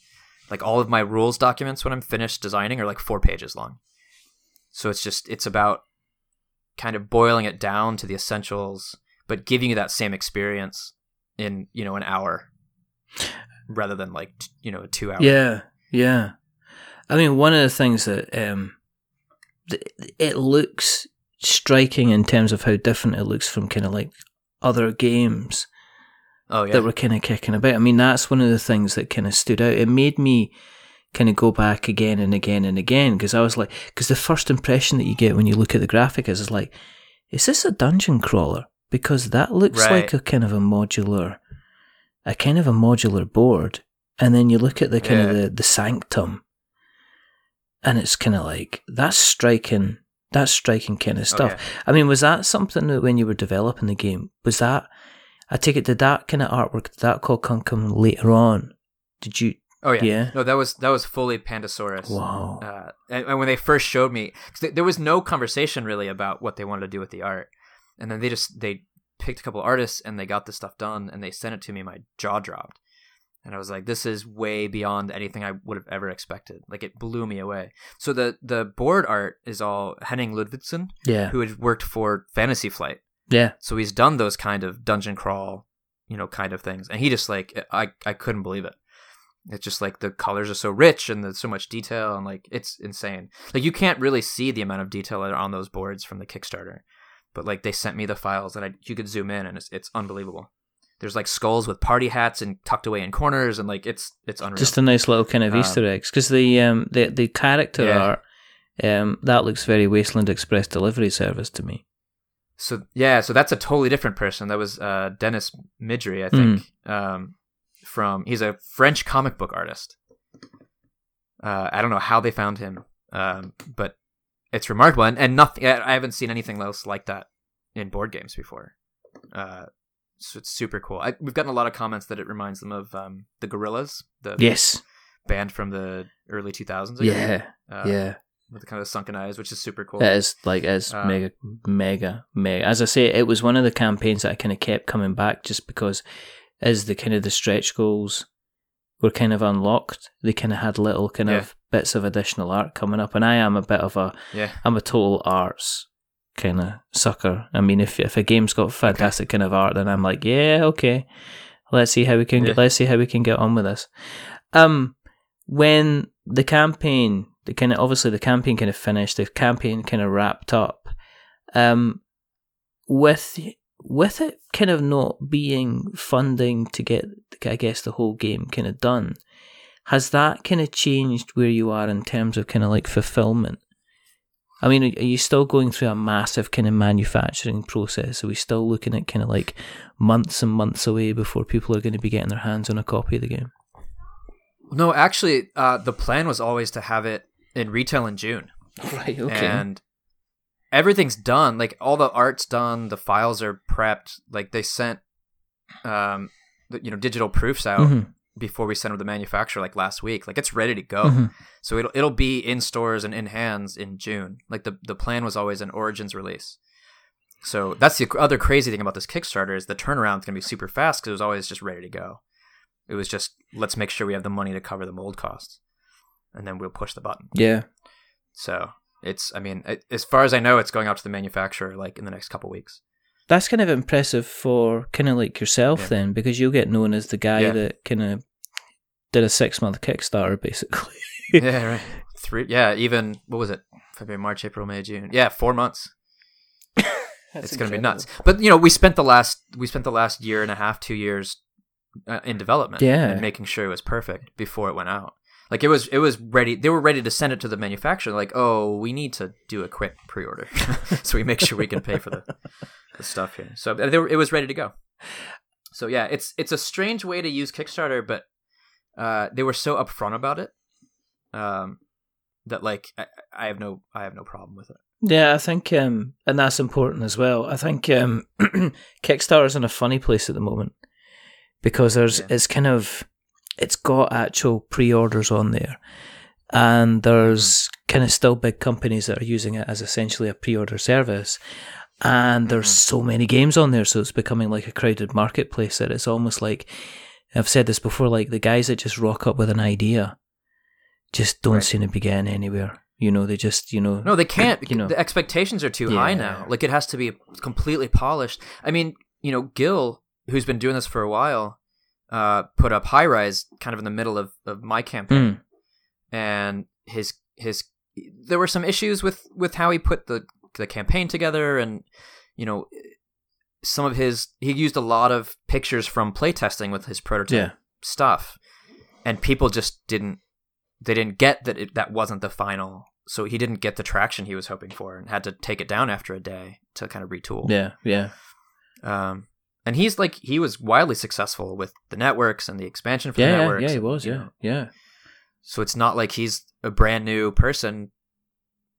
Like all of my rules documents when I'm finished designing are like 4 pages long. So it's just it's about kind of boiling it down to the essentials but giving you that same experience in, you know, an hour rather than like, t- you know, a 2 hour. Yeah, yeah. I mean, one of the things that um, th- it looks striking in terms of how different it looks from kind of like other games Oh yeah. that were kind of kicking about. I mean, that's one of the things that kind of stood out. It made me kind of go back again and again and again because I was like, because the first impression that you get when you look at the graphic is, is like, is this a dungeon crawler? Because that looks Right. like a kind of a modular, a kind of a modular board. And then you look at the kind of the, the sanctum and it's kind of like, that's striking, that's striking kind of Oh, stuff. yeah. I mean, was that something that when you were developing the game, was that, I take it, did that kind of artwork, did that call come, come later on? Did you, Oh yeah. Yeah. No, that was that was fully Pandasaurus. wow. Uh, and, and when they first showed me, 'cause th- there was no conversation really about what they wanted to do with the art, and then they just they picked a couple artists and they got this stuff done and they sent it to me. My jaw dropped, and I was like, "This is way beyond anything I would have ever expected." Like it blew me away. So the the board art is all Henning Ludvigsen, yeah. who had worked for Fantasy Flight, Yeah. so he's done those kind of dungeon crawl, you know, kind of things, and he just like I I couldn't believe it. It's just like the colors are so rich and there's so much detail and like it's insane. Like you can't really see the amount of detail that are on those boards from the Kickstarter, but like they sent me the files and I you could zoom in and it's it's unbelievable. There's like skulls with party hats and tucked away in corners and like it's it's unreal. Just a nice little kind of Um, Easter eggs. Because the, um, the, the character Yeah. art, um, that looks very Wasteland Express delivery service to me. So yeah, so that's a totally different person. That was uh, Denis Medri, I think. Um, from he's a French comic book artist. Uh, I don't know how they found him, um, but it's remarkable, and, and nothing. I haven't seen anything else like that in board games before. Uh, so it's super cool. I, we've gotten a lot of comments that it reminds them of um, the Gorillaz, the Yes. band from the early 2000s. I. Yeah. uh, yeah. with the kind of sunken eyes, which is super cool. It is like it's Um, mega, mega, mega. As I say, it was one of the campaigns that I kind of kept coming back just because, as the kind of the stretch goals were kind of unlocked, they kind of had little kind Yeah. of bits of additional art coming up, and I am a bit of a, Yeah, I'm a total arts kind of sucker. I mean, if if a game's got fantastic kind of art, then I'm like, yeah, okay, let's see how we can Yeah. get, let's see how we can get on with this. Um, when the campaign, the kind of obviously the campaign kind of finished, the campaign kind of wrapped up. Um, with with it kind of not being funding to get, I guess, the whole game kind of done. Has that kind of changed where you are in terms of kind of like fulfillment? I mean, are you still going through a massive kind of manufacturing process? Are we still looking at kind of like months and months away before people are going to be getting their hands on a copy of the game? no, actually, uh, the plan was always to have it in retail in June. Right. and everything's done like all the art's done the files are prepped like they sent um the, you know digital proofs out Mhm. before we sent them to the manufacturer like last week like it's ready to go Mhm. so it'll it'll be in stores and in hands in June like the the plan was always an origins release so that's the other crazy thing about this kickstarter is the turnaround's going to be super fast because it was always just ready to go It was just let's make sure we have the money to cover the mold costs, and then we'll push the button. Yeah. So it's, I mean, it, as far as I know, it's going out to the manufacturer like in the next couple weeks. That's kind of impressive for kind of like yourself Yeah. then, because you'll get known as the guy Yeah. that kind of did a six month Kickstarter, basically. yeah, right. Three, yeah, even what was it? February, March, April, May, June. Yeah, four months. it's going to be nuts. But you know, we spent the last we spent the last year and a half, two years uh, in development, Yeah. and making sure it was perfect before it went out. Like it was, it was ready. They were ready to send it to the manufacturer. Like, oh, we need to do a quick pre-order, so we make sure we can pay for the, the stuff here. So they were, it was ready to go. So yeah, it's it's a strange way to use Kickstarter, but uh, they were so upfront about it um, that like I, I have no I have no problem with it. Yeah, I think, um, and that's important as well. I think um, Kickstarter's in a funny place at the moment because there's Yeah. it's kind of it's got actual pre-orders on there, and there's kind of still big companies that are using it as essentially a pre-order service. And there's Mhm. so many games on there, so it's becoming like a crowded marketplace. That it's almost like I've said this before, like the guys that just rock up with an idea just don't Right. seem to be getting anywhere. You know, they just you know No, they can't. You know. the expectations are too high now. Like it has to be completely polished. I mean, you know, Gil, who's been doing this for a while, uh, put up High Rise kind of in the middle of, of my campaign, Mm. and his his there were some issues with with how he put the the campaign together, and you know, some of his he used a lot of pictures from playtesting with his prototype Yeah. stuff, and people just didn't they didn't get that it, that wasn't the final. So he didn't get the traction he was hoping for, and had to take it down after a day to kind of retool. Yeah, yeah. Um, and he's like he was wildly successful with the networks and the expansion for Yeah, the yeah, networks. yeah, he and, was, you yeah, know, yeah. so it's not like he's a brand new person,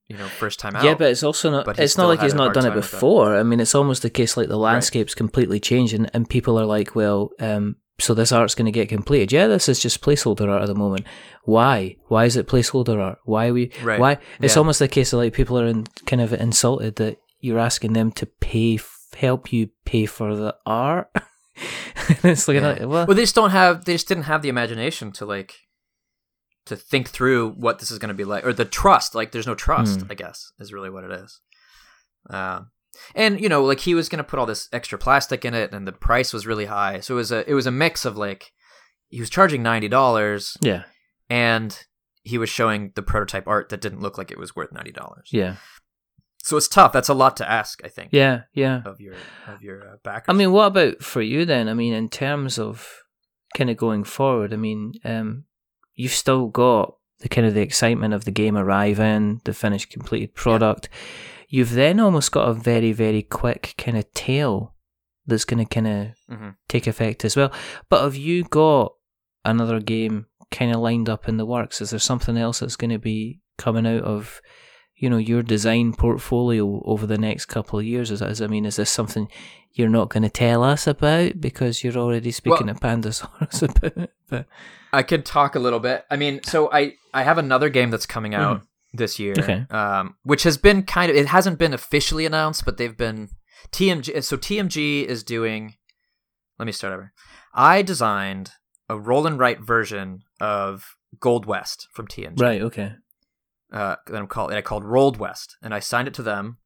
you know, first time out. Yeah, but it's also not. But It's not like he's not done it before. I mean, it's almost the case like the landscape's completely changing, and people are like, "Well, um, so this art's going to get completed." Yeah, this is just placeholder art at the moment. Why? Why is it placeholder art? Why are we? Right. Why? It's Yeah. almost the case of like people are in, kind of insulted that you're asking them to pay, help you pay for the art. it's like, Yeah. well, well, they just don't have. They just didn't have the imagination to like to think through what this is going to be like, or the trust. Like, there's no trust. Hmm. I guess is really what it is. Um, and you know, like he was going to put all this extra plastic in it, and the price was really high. So it was a it was a mix of like he was charging ninety dollars, yeah, and he was showing the prototype art that didn't look like it was worth ninety dollars. yeah, So it's tough. That's a lot to ask. I think. yeah, yeah. Of your of your uh, backers. I mean, what about for you then? I mean, in terms of kind of going forward, I mean, um, you've still got the kind of the excitement of the game arriving, the finished completed product. You've then almost got a very, very quick kind of tail that's going to kind of Mhm. take effect as well. But have you got another game kind of lined up in the works? Is there something else that's going to be coming out of, you know, your design portfolio over the next couple of years? Is, is I mean, is this something you're not going to tell us about because you're already speaking Well- at Pandasaurus about it? But I could talk a little bit. I mean, so I I have another game that's coming out this year, Mm-hmm. Okay. um, which has been kind of it hasn't been officially announced, but they've been TMG. So TMG is doing. Let me start over. I designed a roll and write version of Gold West from TMG. right, okay, uh, that I'm called, I called Rolled West, and I signed it to them,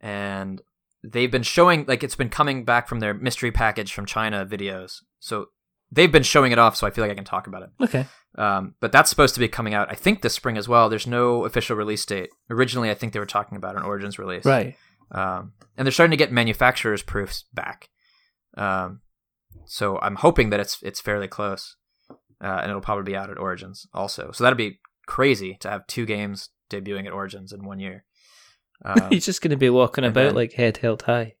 and they've been showing like it's been coming back from their mystery package from China videos, so they've been showing it off, so I feel like I can talk about it. okay, Um, but that's supposed to be coming out, I think, this spring as well. There's no official release date. Originally, I think they were talking about an Origins release, right, Um, and they're starting to get manufacturers' proofs back. Um, so I'm hoping that it's it's fairly close, uh, and it'll probably be out at Origins also. So that'd be crazy to have two games debuting at Origins in one year. Um, you're just going to be walking about then- like head held high.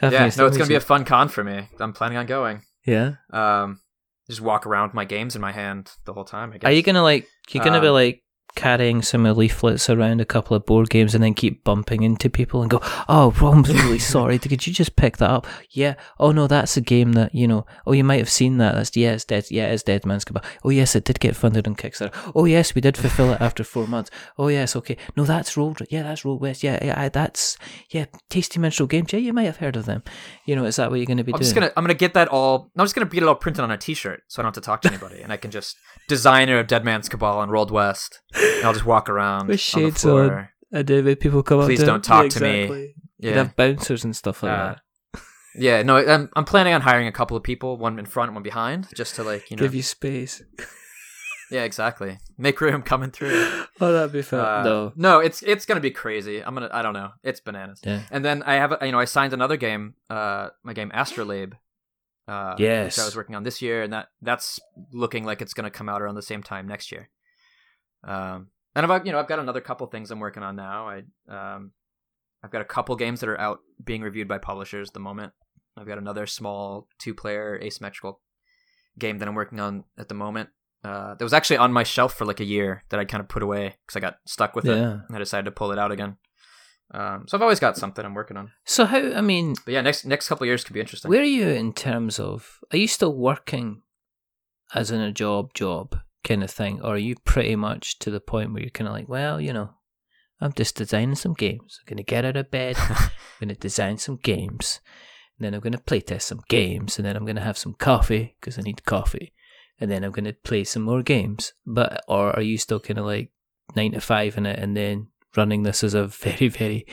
Having yeah, no, it's gonna be a fun con for me. I'm planning on going. yeah. Um, just walk around with my games in my hand the whole time. I guess. Are you gonna like? You're gonna be Um, like carrying some leaflets around a couple of board games and then keep bumping into people and go, "Oh, I'm really sorry. Could you just pick that up?" Yeah. Oh no, that's a game that you know. Oh, you might have seen that. That's yeah, it's dead. Yeah, it's Dead Man's Cabal. Oh yes, it did get funded on Kickstarter. Oh yes, we did fulfill it after four months. Oh yes, okay. No, that's Roll. Yeah, that's Roll West. Yeah, yeah, that's yeah, Tasty Minstrel Games. Yeah, you might have heard of them. You know, is that what you're going to be doing? I'm doing? just gonna I'm gonna get that all. I'm just gonna get it all printed on a T-shirt, so I don't have to talk to anybody, and I can just designer of Dead Man's Cabal and Rolled West. And I'll just walk around With on the shades floor. And then when people come Please up to don't talk to me. You'd have bouncers and stuff like Uh, that. yeah. No, I'm I'm planning on hiring a couple of people, one in front, one behind, just to like you know. Give you space. Yeah, exactly. Make room coming through. Oh, that'd be fun. Uh, no. no, it's it's gonna be crazy. I'm gonna I don't know. It's bananas. Yeah. And then I have, you know I signed another game, uh, my game Astrolabe. Uh, Yes. which I was working on this year, and that that's looking like it's gonna come out around the same time next year. Um, and I've you know I've got another couple things I'm working on now. I um, I've got a couple games that are out being reviewed by publishers at the moment. I've got another small two player asymmetrical game that I'm working on at the moment. Uh, that was actually on my shelf for like a year that I kind of put away because I got stuck with it and I decided to pull it out again. Um, so I've always got something I'm working on. So how? I mean, But yeah, next next couple of years could be interesting. where are you in terms of? Are you still working as in a job, job kind of thing, or are you pretty much to the point where you're kind of like, well, you know, I'm just designing some games. I'm gonna get out of bed. I'm gonna design some games, and then I'm gonna play test some games, and then I'm gonna have some coffee because I need coffee, and then I'm gonna play some more games. But or are you still kind of like nine to five in it, and then running this as a very very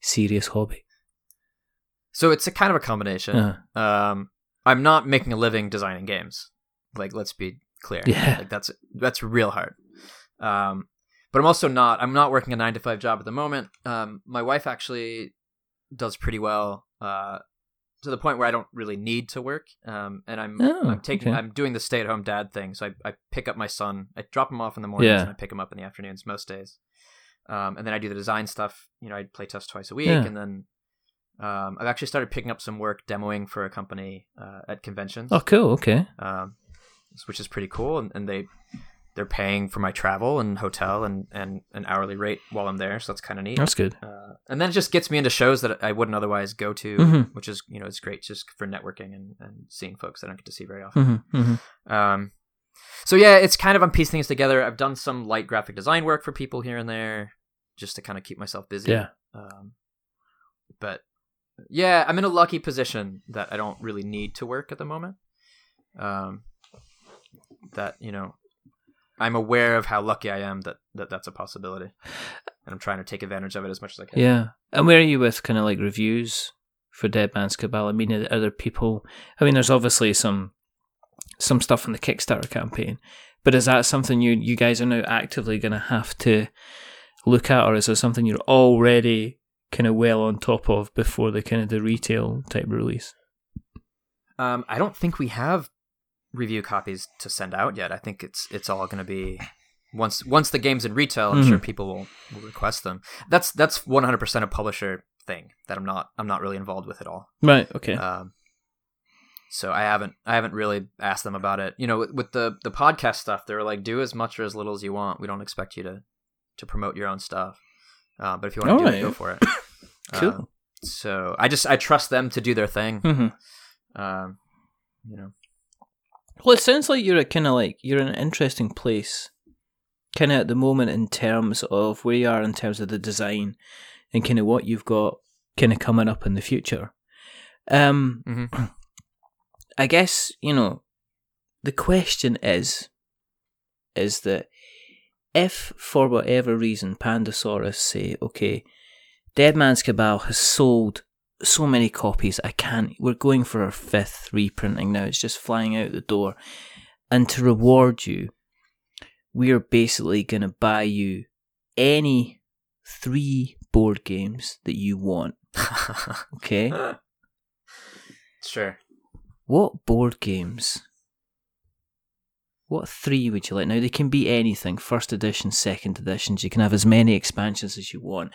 serious hobby? So it's a kind of a combination. Uh, Um, I'm not making a living designing games. Like, let's be clear. Yeah. Like that's that's real hard. Um, but I'm also not. I'm not working a nine to five job at the moment. Um, my wife actually does pretty well. Uh, to the point where I don't really need to work. Um, and I'm Oh, I'm taking okay. I'm doing the stay at home dad thing. So I I pick up my son. I drop him off in the mornings Yeah. and I pick him up in the afternoons most days. Um, and then I do the design stuff. You know, I play test twice a week, Yeah. and then um, I've actually started picking up some work demoing for a company uh, at conventions, oh, cool. Okay. um, which is pretty cool. And, and they they're paying for my travel and hotel and, and an hourly rate while I'm there, so that's kind of neat. That's good. Uh, and then it just gets me into shows that I wouldn't otherwise go to, Mhm. which is you know it's great just for networking and, and seeing folks I don't get to see very often. hmm hmm Um, so yeah, it's kind of I'm piecing things together. I've done some light graphic design work for people here and there, just to kind of keep myself busy. Yeah. Um, but yeah, I'm in a lucky position that I don't really need to work at the moment. Um, that you know, I'm aware of how lucky I am that, that that's a possibility, and I'm trying to take advantage of it as much as I can. Yeah. And where are you with kind of like reviews for Dead Man's Cabal? I mean, are are there people? I mean, there's obviously some some stuff in the Kickstarter campaign, but is that something you you guys are now actively going to have to look at, or is there something you're already kind of well on top of before the kind of the retail type release? Um, I don't think we have review copies to send out yet. I think it's it's all going to be once once the game's in retail. I'm sure people will, will request them. That's that's 100 percent a publisher thing that I'm not I'm not really involved with at all. Right. Okay. Um, so I haven't I haven't really asked them about it. You know, with, with the the podcast stuff, they were like, do as much or as little as you want. We don't expect you to to promote your own stuff. Uh, but if you want to do Alright. it, go for it. Cool. Um, so I just I trust them to do their thing. hmm Um, you know. Well, it sounds like you're at kind of like you're in an interesting place, kind of at the moment in terms of where you are in terms of the design and kind of what you've got kind of coming up in the future. Um, Mhm. I guess you know the question is, is that if for whatever reason Pandasaurus say, okay, Dead Man's Cabal has sold so many copies. I can't. We're going for our fifth reprinting now. It's just flying out the door. And to reward you, we are basically going to buy you any three board games that you want. Okay? sure. What board games? What three would you like? Now, they can be anything first edition, second editions. You can have as many expansions as you want.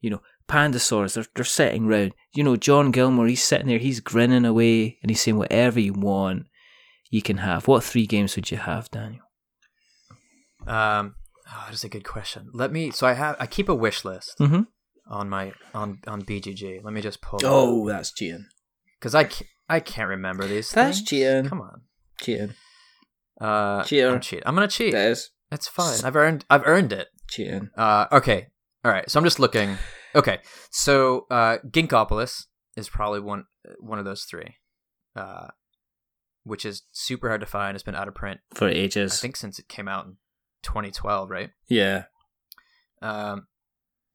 You know, Pandasaurus, they're, they're sitting round. You know, John Gilmour, he's sitting there, he's grinning away, and he's saying, whatever you want, you can have. What three games would you have, Daniel? Um, Oh, that is a good question. Let me. So I have. I keep a wish list Mm-hmm. on my on on BGG. Let me just pull. Oh, that's cheating. because I can't, I can't remember these. That's things. cheating. Come on. Cheating. Uh, Cheater. I'm cheat. I'm gonna cheat. That is It's fine. I've earned. I've earned it. cheating. Uh, okay. All right. So I'm just looking. Okay. So uh, Ginkgopolis is probably one one of those three, uh, which is super hard to find. It's been out of print. For ages. I think since it came out in 2012, right? yeah. Um,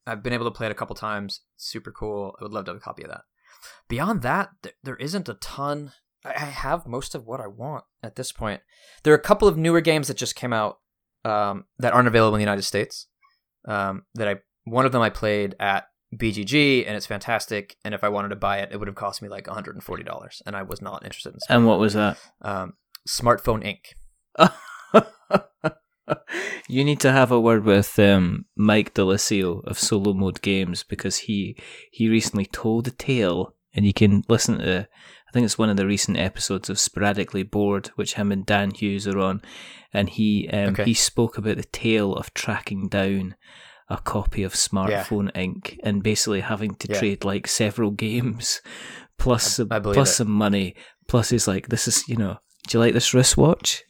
I've been able to play it a couple times. Super cool. I would love to have a copy of that. Beyond that, th- there isn't a ton. I I have most of what I want at this point. There are a couple of newer games that just came out um, that aren't available in the United States. Um, that I one of them I played at BGG and it's fantastic. And if I wanted to buy it, it would have cost me like one hundred and forty dollars, and I was not interested in. And what was that? Um, Smartphone Inc. you need to have a word with um, Mike Delisio of Solo Mode Games because he he recently told a tale, and you can listen to. I think it's one of the recent episodes of Sporadically Bored, which him and Dan Hughes are on, and he um, Okay. he spoke about the tale of tracking down a copy of Smartphone Inc. and basically having to Yeah. trade like several games plus I- I plus some money. Plus, he's like, "This is you know, do you like this wristwatch?"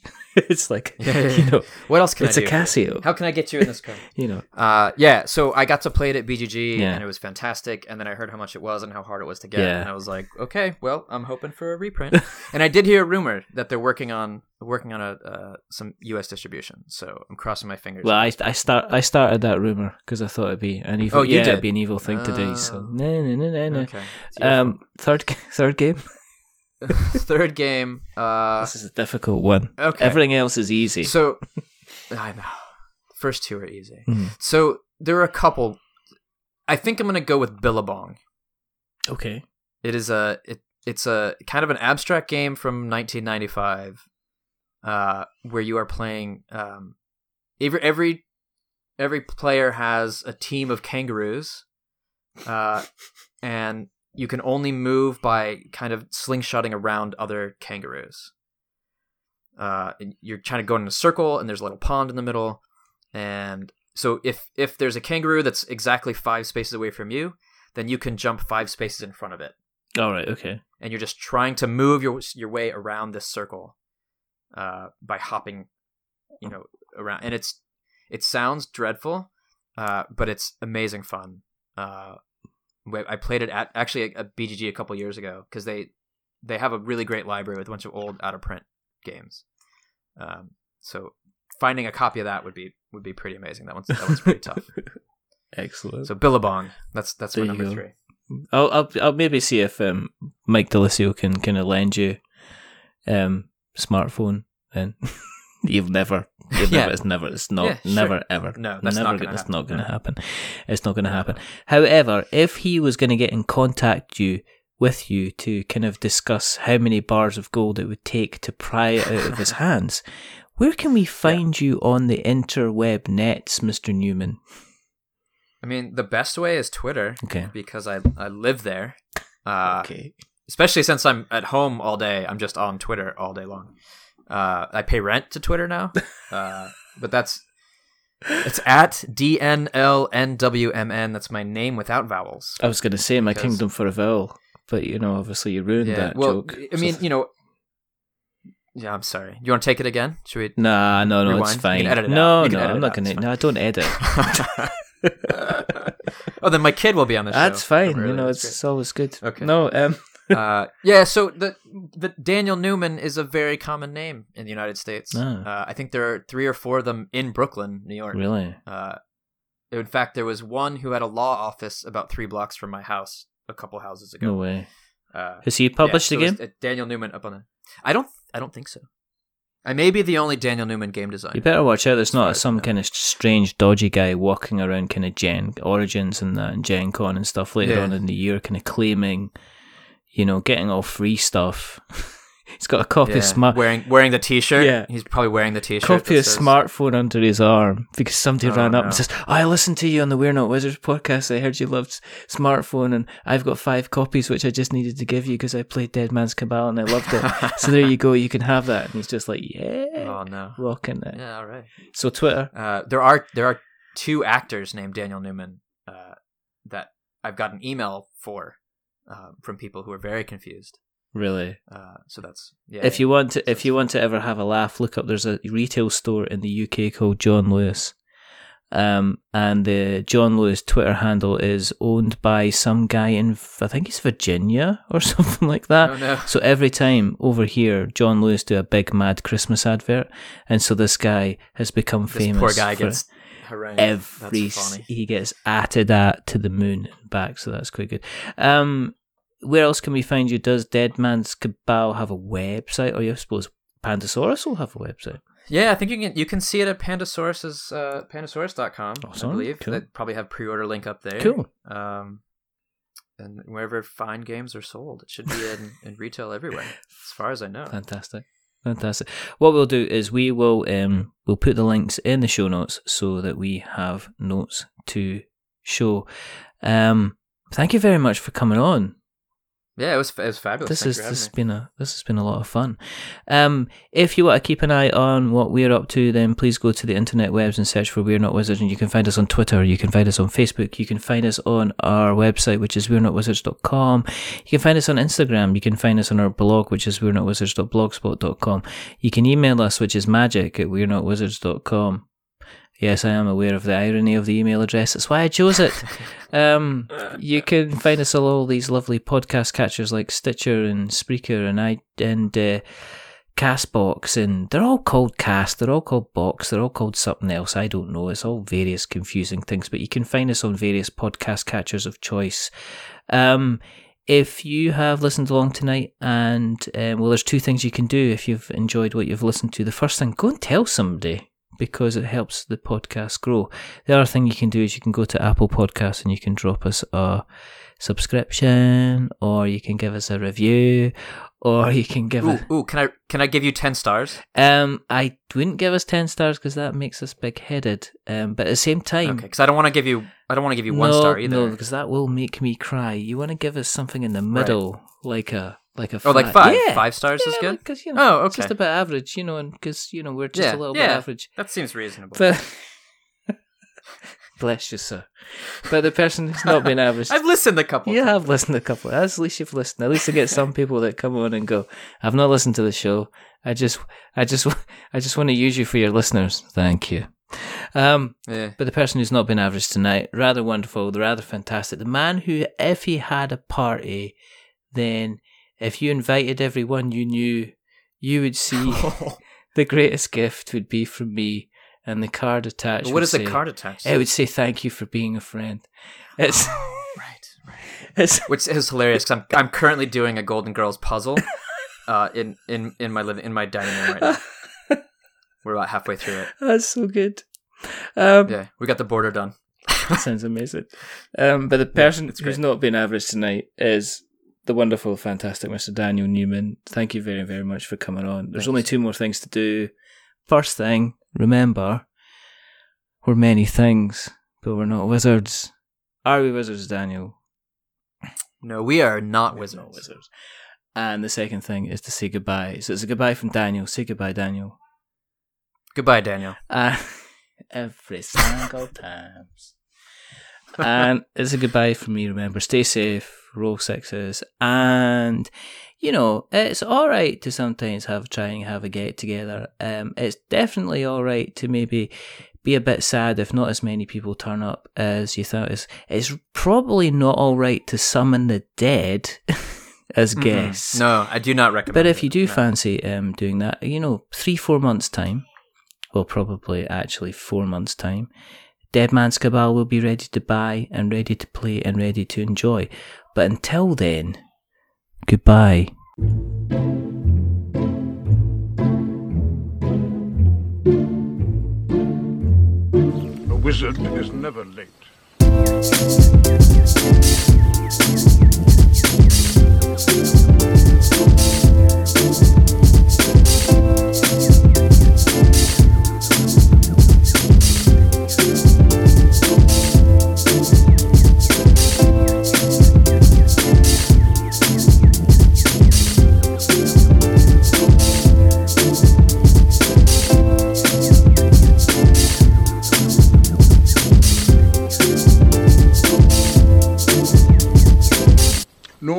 it's like Yeah, yeah, you know, What else can it's I a do? Casio. How can I get you in this car? you know, Uh, yeah, so I got to play it at BGG Yeah. and it was fantastic. And then I heard how much it was and how hard it was to get, and I was like, okay, well, I'm hoping for a reprint. and I did hear a rumor that they're working on working on a uh, some U.S. distribution. So I'm crossing my fingers. well, I, I start I started that rumor because I thought it'd be an evil. Oh, you yeah, did? it'd be an evil thing to do. So no, no, no, no, no. okay. Um, third third game. third game. Uh, This is a difficult one. okay. Everything else is easy. So I know. First two are easy. Mhm. So there are a couple. I think I'm gonna go with Billabong. Okay. It is a it, it's a kind of an abstract game from 1995, uh, where you are playing. Um, every every every player has a team of kangaroos, uh, and you can only move by kind of slingshotting around other kangaroos. Uh, you're trying to go in a circle, and there's a little pond in the middle, and so if if there's a kangaroo that's exactly five spaces away from you, then you can jump five spaces in front of it All right. Okay. and you're just trying to move your your way around this circle uh, by hopping, you know, around. And it's it sounds dreadful, uh, but it's amazing fun. Uh, I played it at actually at BGG a couple years ago because they they have a really great library with a bunch of old out of print games. Um, so finding a copy of that would be would be pretty amazing. That one's that one's pretty tough. Excellent. So Billabong, that's that's my There you number three. I'll, I'll I'll maybe see if um Mike Delisio can kind of lend you um smartphone and you've never Yeah. never it's never it's not Yeah, sure. never ever No, that's never not gonna it's happen. not going to No. happen it's not going to happen however if he was going to get in contact you with you to kind of discuss how many bars of gold it would take to pry it out of his hands where can we find you on the interweb nets Mr Newman I mean, the best way is Twitter. okay because I I live there. Uh, okay Especially since I'm at home all day, I'm just on Twitter all day long. Uh, I pay rent to Twitter now, uh, but that's it's at D N L N W M N. That's my name without vowels. I was going to say my Because- kingdom for a vowel but you know obviously you ruined that well, joke I mean, you know. Yeah, I'm sorry. You want to take it again? Should we? Nah, no, no, Rewind? it's fine. it no, out. You can no, edit I'm not gonna. It's No, don't edit. oh, then my kid will be on the show. That's fine. Really, You know, it's, it's always good. Okay. No, um. Uh, yeah. So the the Daniel Newman is a very common name in the United States. Ah. Uh, I think there are three or four of them in Brooklyn, New York. really. Uh, in fact, there was one who had a law office about three blocks from my house a couple houses ago. No way. Uh, Has he published yeah, so game? it's, uh, Daniel Newman up on the. I don't. I don't think so. I may be the only Daniel Newman game designer. You better watch out. There's not some kind of strange, dodgy guy walking around, kind of Gen Origins and that, and Gen Con and stuff later Yeah. on in the year, kind of claiming, you know, getting all free stuff. He's got a copy Yeah, of smart wearing wearing the T-shirt. Yeah. he's probably wearing the T-shirt. copy of says- smartphone under his arm because somebody Oh, ran up no. and says, oh, "I listened to you on the We're Not Wizards podcast. I heard you loved smartphone, and I've got five copies which I just needed to give you because I played Dead Man's Cabal and I loved it. so there you go. You can have that." And he's just like, "Yeah, Oh no. rocking it." Yeah, all right. So Twitter, Uh, there are there are two actors named Daniel Newman uh, that I've got an email for uh, from people who are very confused. really. Uh, so that's yeah. if you want to, if you want to ever have a laugh, look up. There's a retail store in the UK called John Lewis, um, and the John Lewis Twitter handle is owned by some guy in, I think he's Virginia or something like that. Oh, no. So every time over here, John Lewis do a big mad Christmas advert, and so this guy has become this famous. poor guy gets every That's funny. he gets added at to the moon and back, so that's quite good. Um, where else can we find you? Does Dead Man's Cabal have a website, or you suppose Pandasaurus will have a website? Yeah, I think you can you can see it at Pandasaurus's uh, pandasaurus.com, Awesome, I believe. cool. They probably have pre-order link up there. Cool. Um, and wherever fine games are sold, it should be in, in retail everywhere, as far as I know. Fantastic. Fantastic. What we'll do is we will um we'll put the links in the show notes so that we have notes to show. Um thank you very much for coming on. Yeah, it was it was fabulous. this Thanks is this has been a this has been a lot of fun. Um, if you want to keep an eye on what we're up to, then please go to the internet webs and search for We're Not Wizards, and you can find us on Twitter, you can find us on Facebook, you can find us on our website, which is we're not wizards.com. You can find us on Instagram, you can find us on our blog, which is we're not wizards.blogspot.com. You can email us, which is magic at we're not wizards.com. Yes, I am aware of the irony of the email address. That's why I chose it. Um, you can find us on all these lovely podcast catchers like Stitcher and Spreaker and I and uh, Castbox, and they're all called Cast. They're all called Box. They're all called something else. I don't know. It's all various confusing things, but you can find us on various podcast catchers of choice. Um, if you have listened along tonight, and um, well, there's two things you can do if you've enjoyed what you've listened to. The first thing, go and tell somebody because it helps the podcast grow. The other thing you can do is you can go to Apple Podcasts and you can drop us a subscription, or you can give us a review, or you can give Ooh, us. ooh, can I can I give you ten stars? Um, I wouldn't give us ten stars because that makes us big headed. Um, but at the same time, Okay, because I don't want to give you I don't want to give you one star either. No, because that will make me cry. You want to give us something in the middle, like a like a Oh, like five. five. Yeah. Five stars is good. because you know Oh, it's just okay. about average, you know, and because you know we're just Yeah, a little yeah. bit average. That seems reasonable. But bless you, sir. But the person who's not been average, I've listened a couple. you times. have listened a couple. At least you've listened. At least I get some people that come on and go, "I've not listened to the show. I just, I just, I just want to use you for your listeners. Thank you." Um, Yeah. but the person who's not been average tonight, rather wonderful, rather fantastic. The man who, if he had a party, then if you invited everyone you knew, you would see the greatest gift would be from me, and the card attached. what would is the say- card attached? It would say thank you for being a friend. It's right, right. it's Which is hilarious because I'm I'm currently doing a Golden Girls puzzle, uh, in in in my living in my dining room right now. We're about halfway through it. that's so good. Um, Yeah, we got the border done. That sounds amazing. Um, but the person it's who's not been average tonight is the wonderful, fantastic Mr. Daniel Newman. Thank you very, very much for coming on. There's Thanks. only two more things to do. First thing, remember, we're many things, but we're not wizards. Are we wizards, Daniel? No, we are not We're wizards. not wizards. And the second thing is to say goodbye. So it's a goodbye from Daniel. Say goodbye, Daniel. Goodbye, Daniel. Uh, every single time. and it's a goodbye from me. Remember, stay safe, roll sixes, and you know it's all right to sometimes have try and have a get together. Um, it's definitely all right to maybe be a bit sad if not as many people turn up as you thought. It's it's probably not all right to summon the dead as Mhm. guests. No, I do not recommend. But if it. you do No. fancy um, doing that, you know, three, four months' time, well, probably actually four months' time, Dead Man's Cabal will be ready to buy and ready to play and ready to enjoy. But until then, goodbye. A wizard is never late.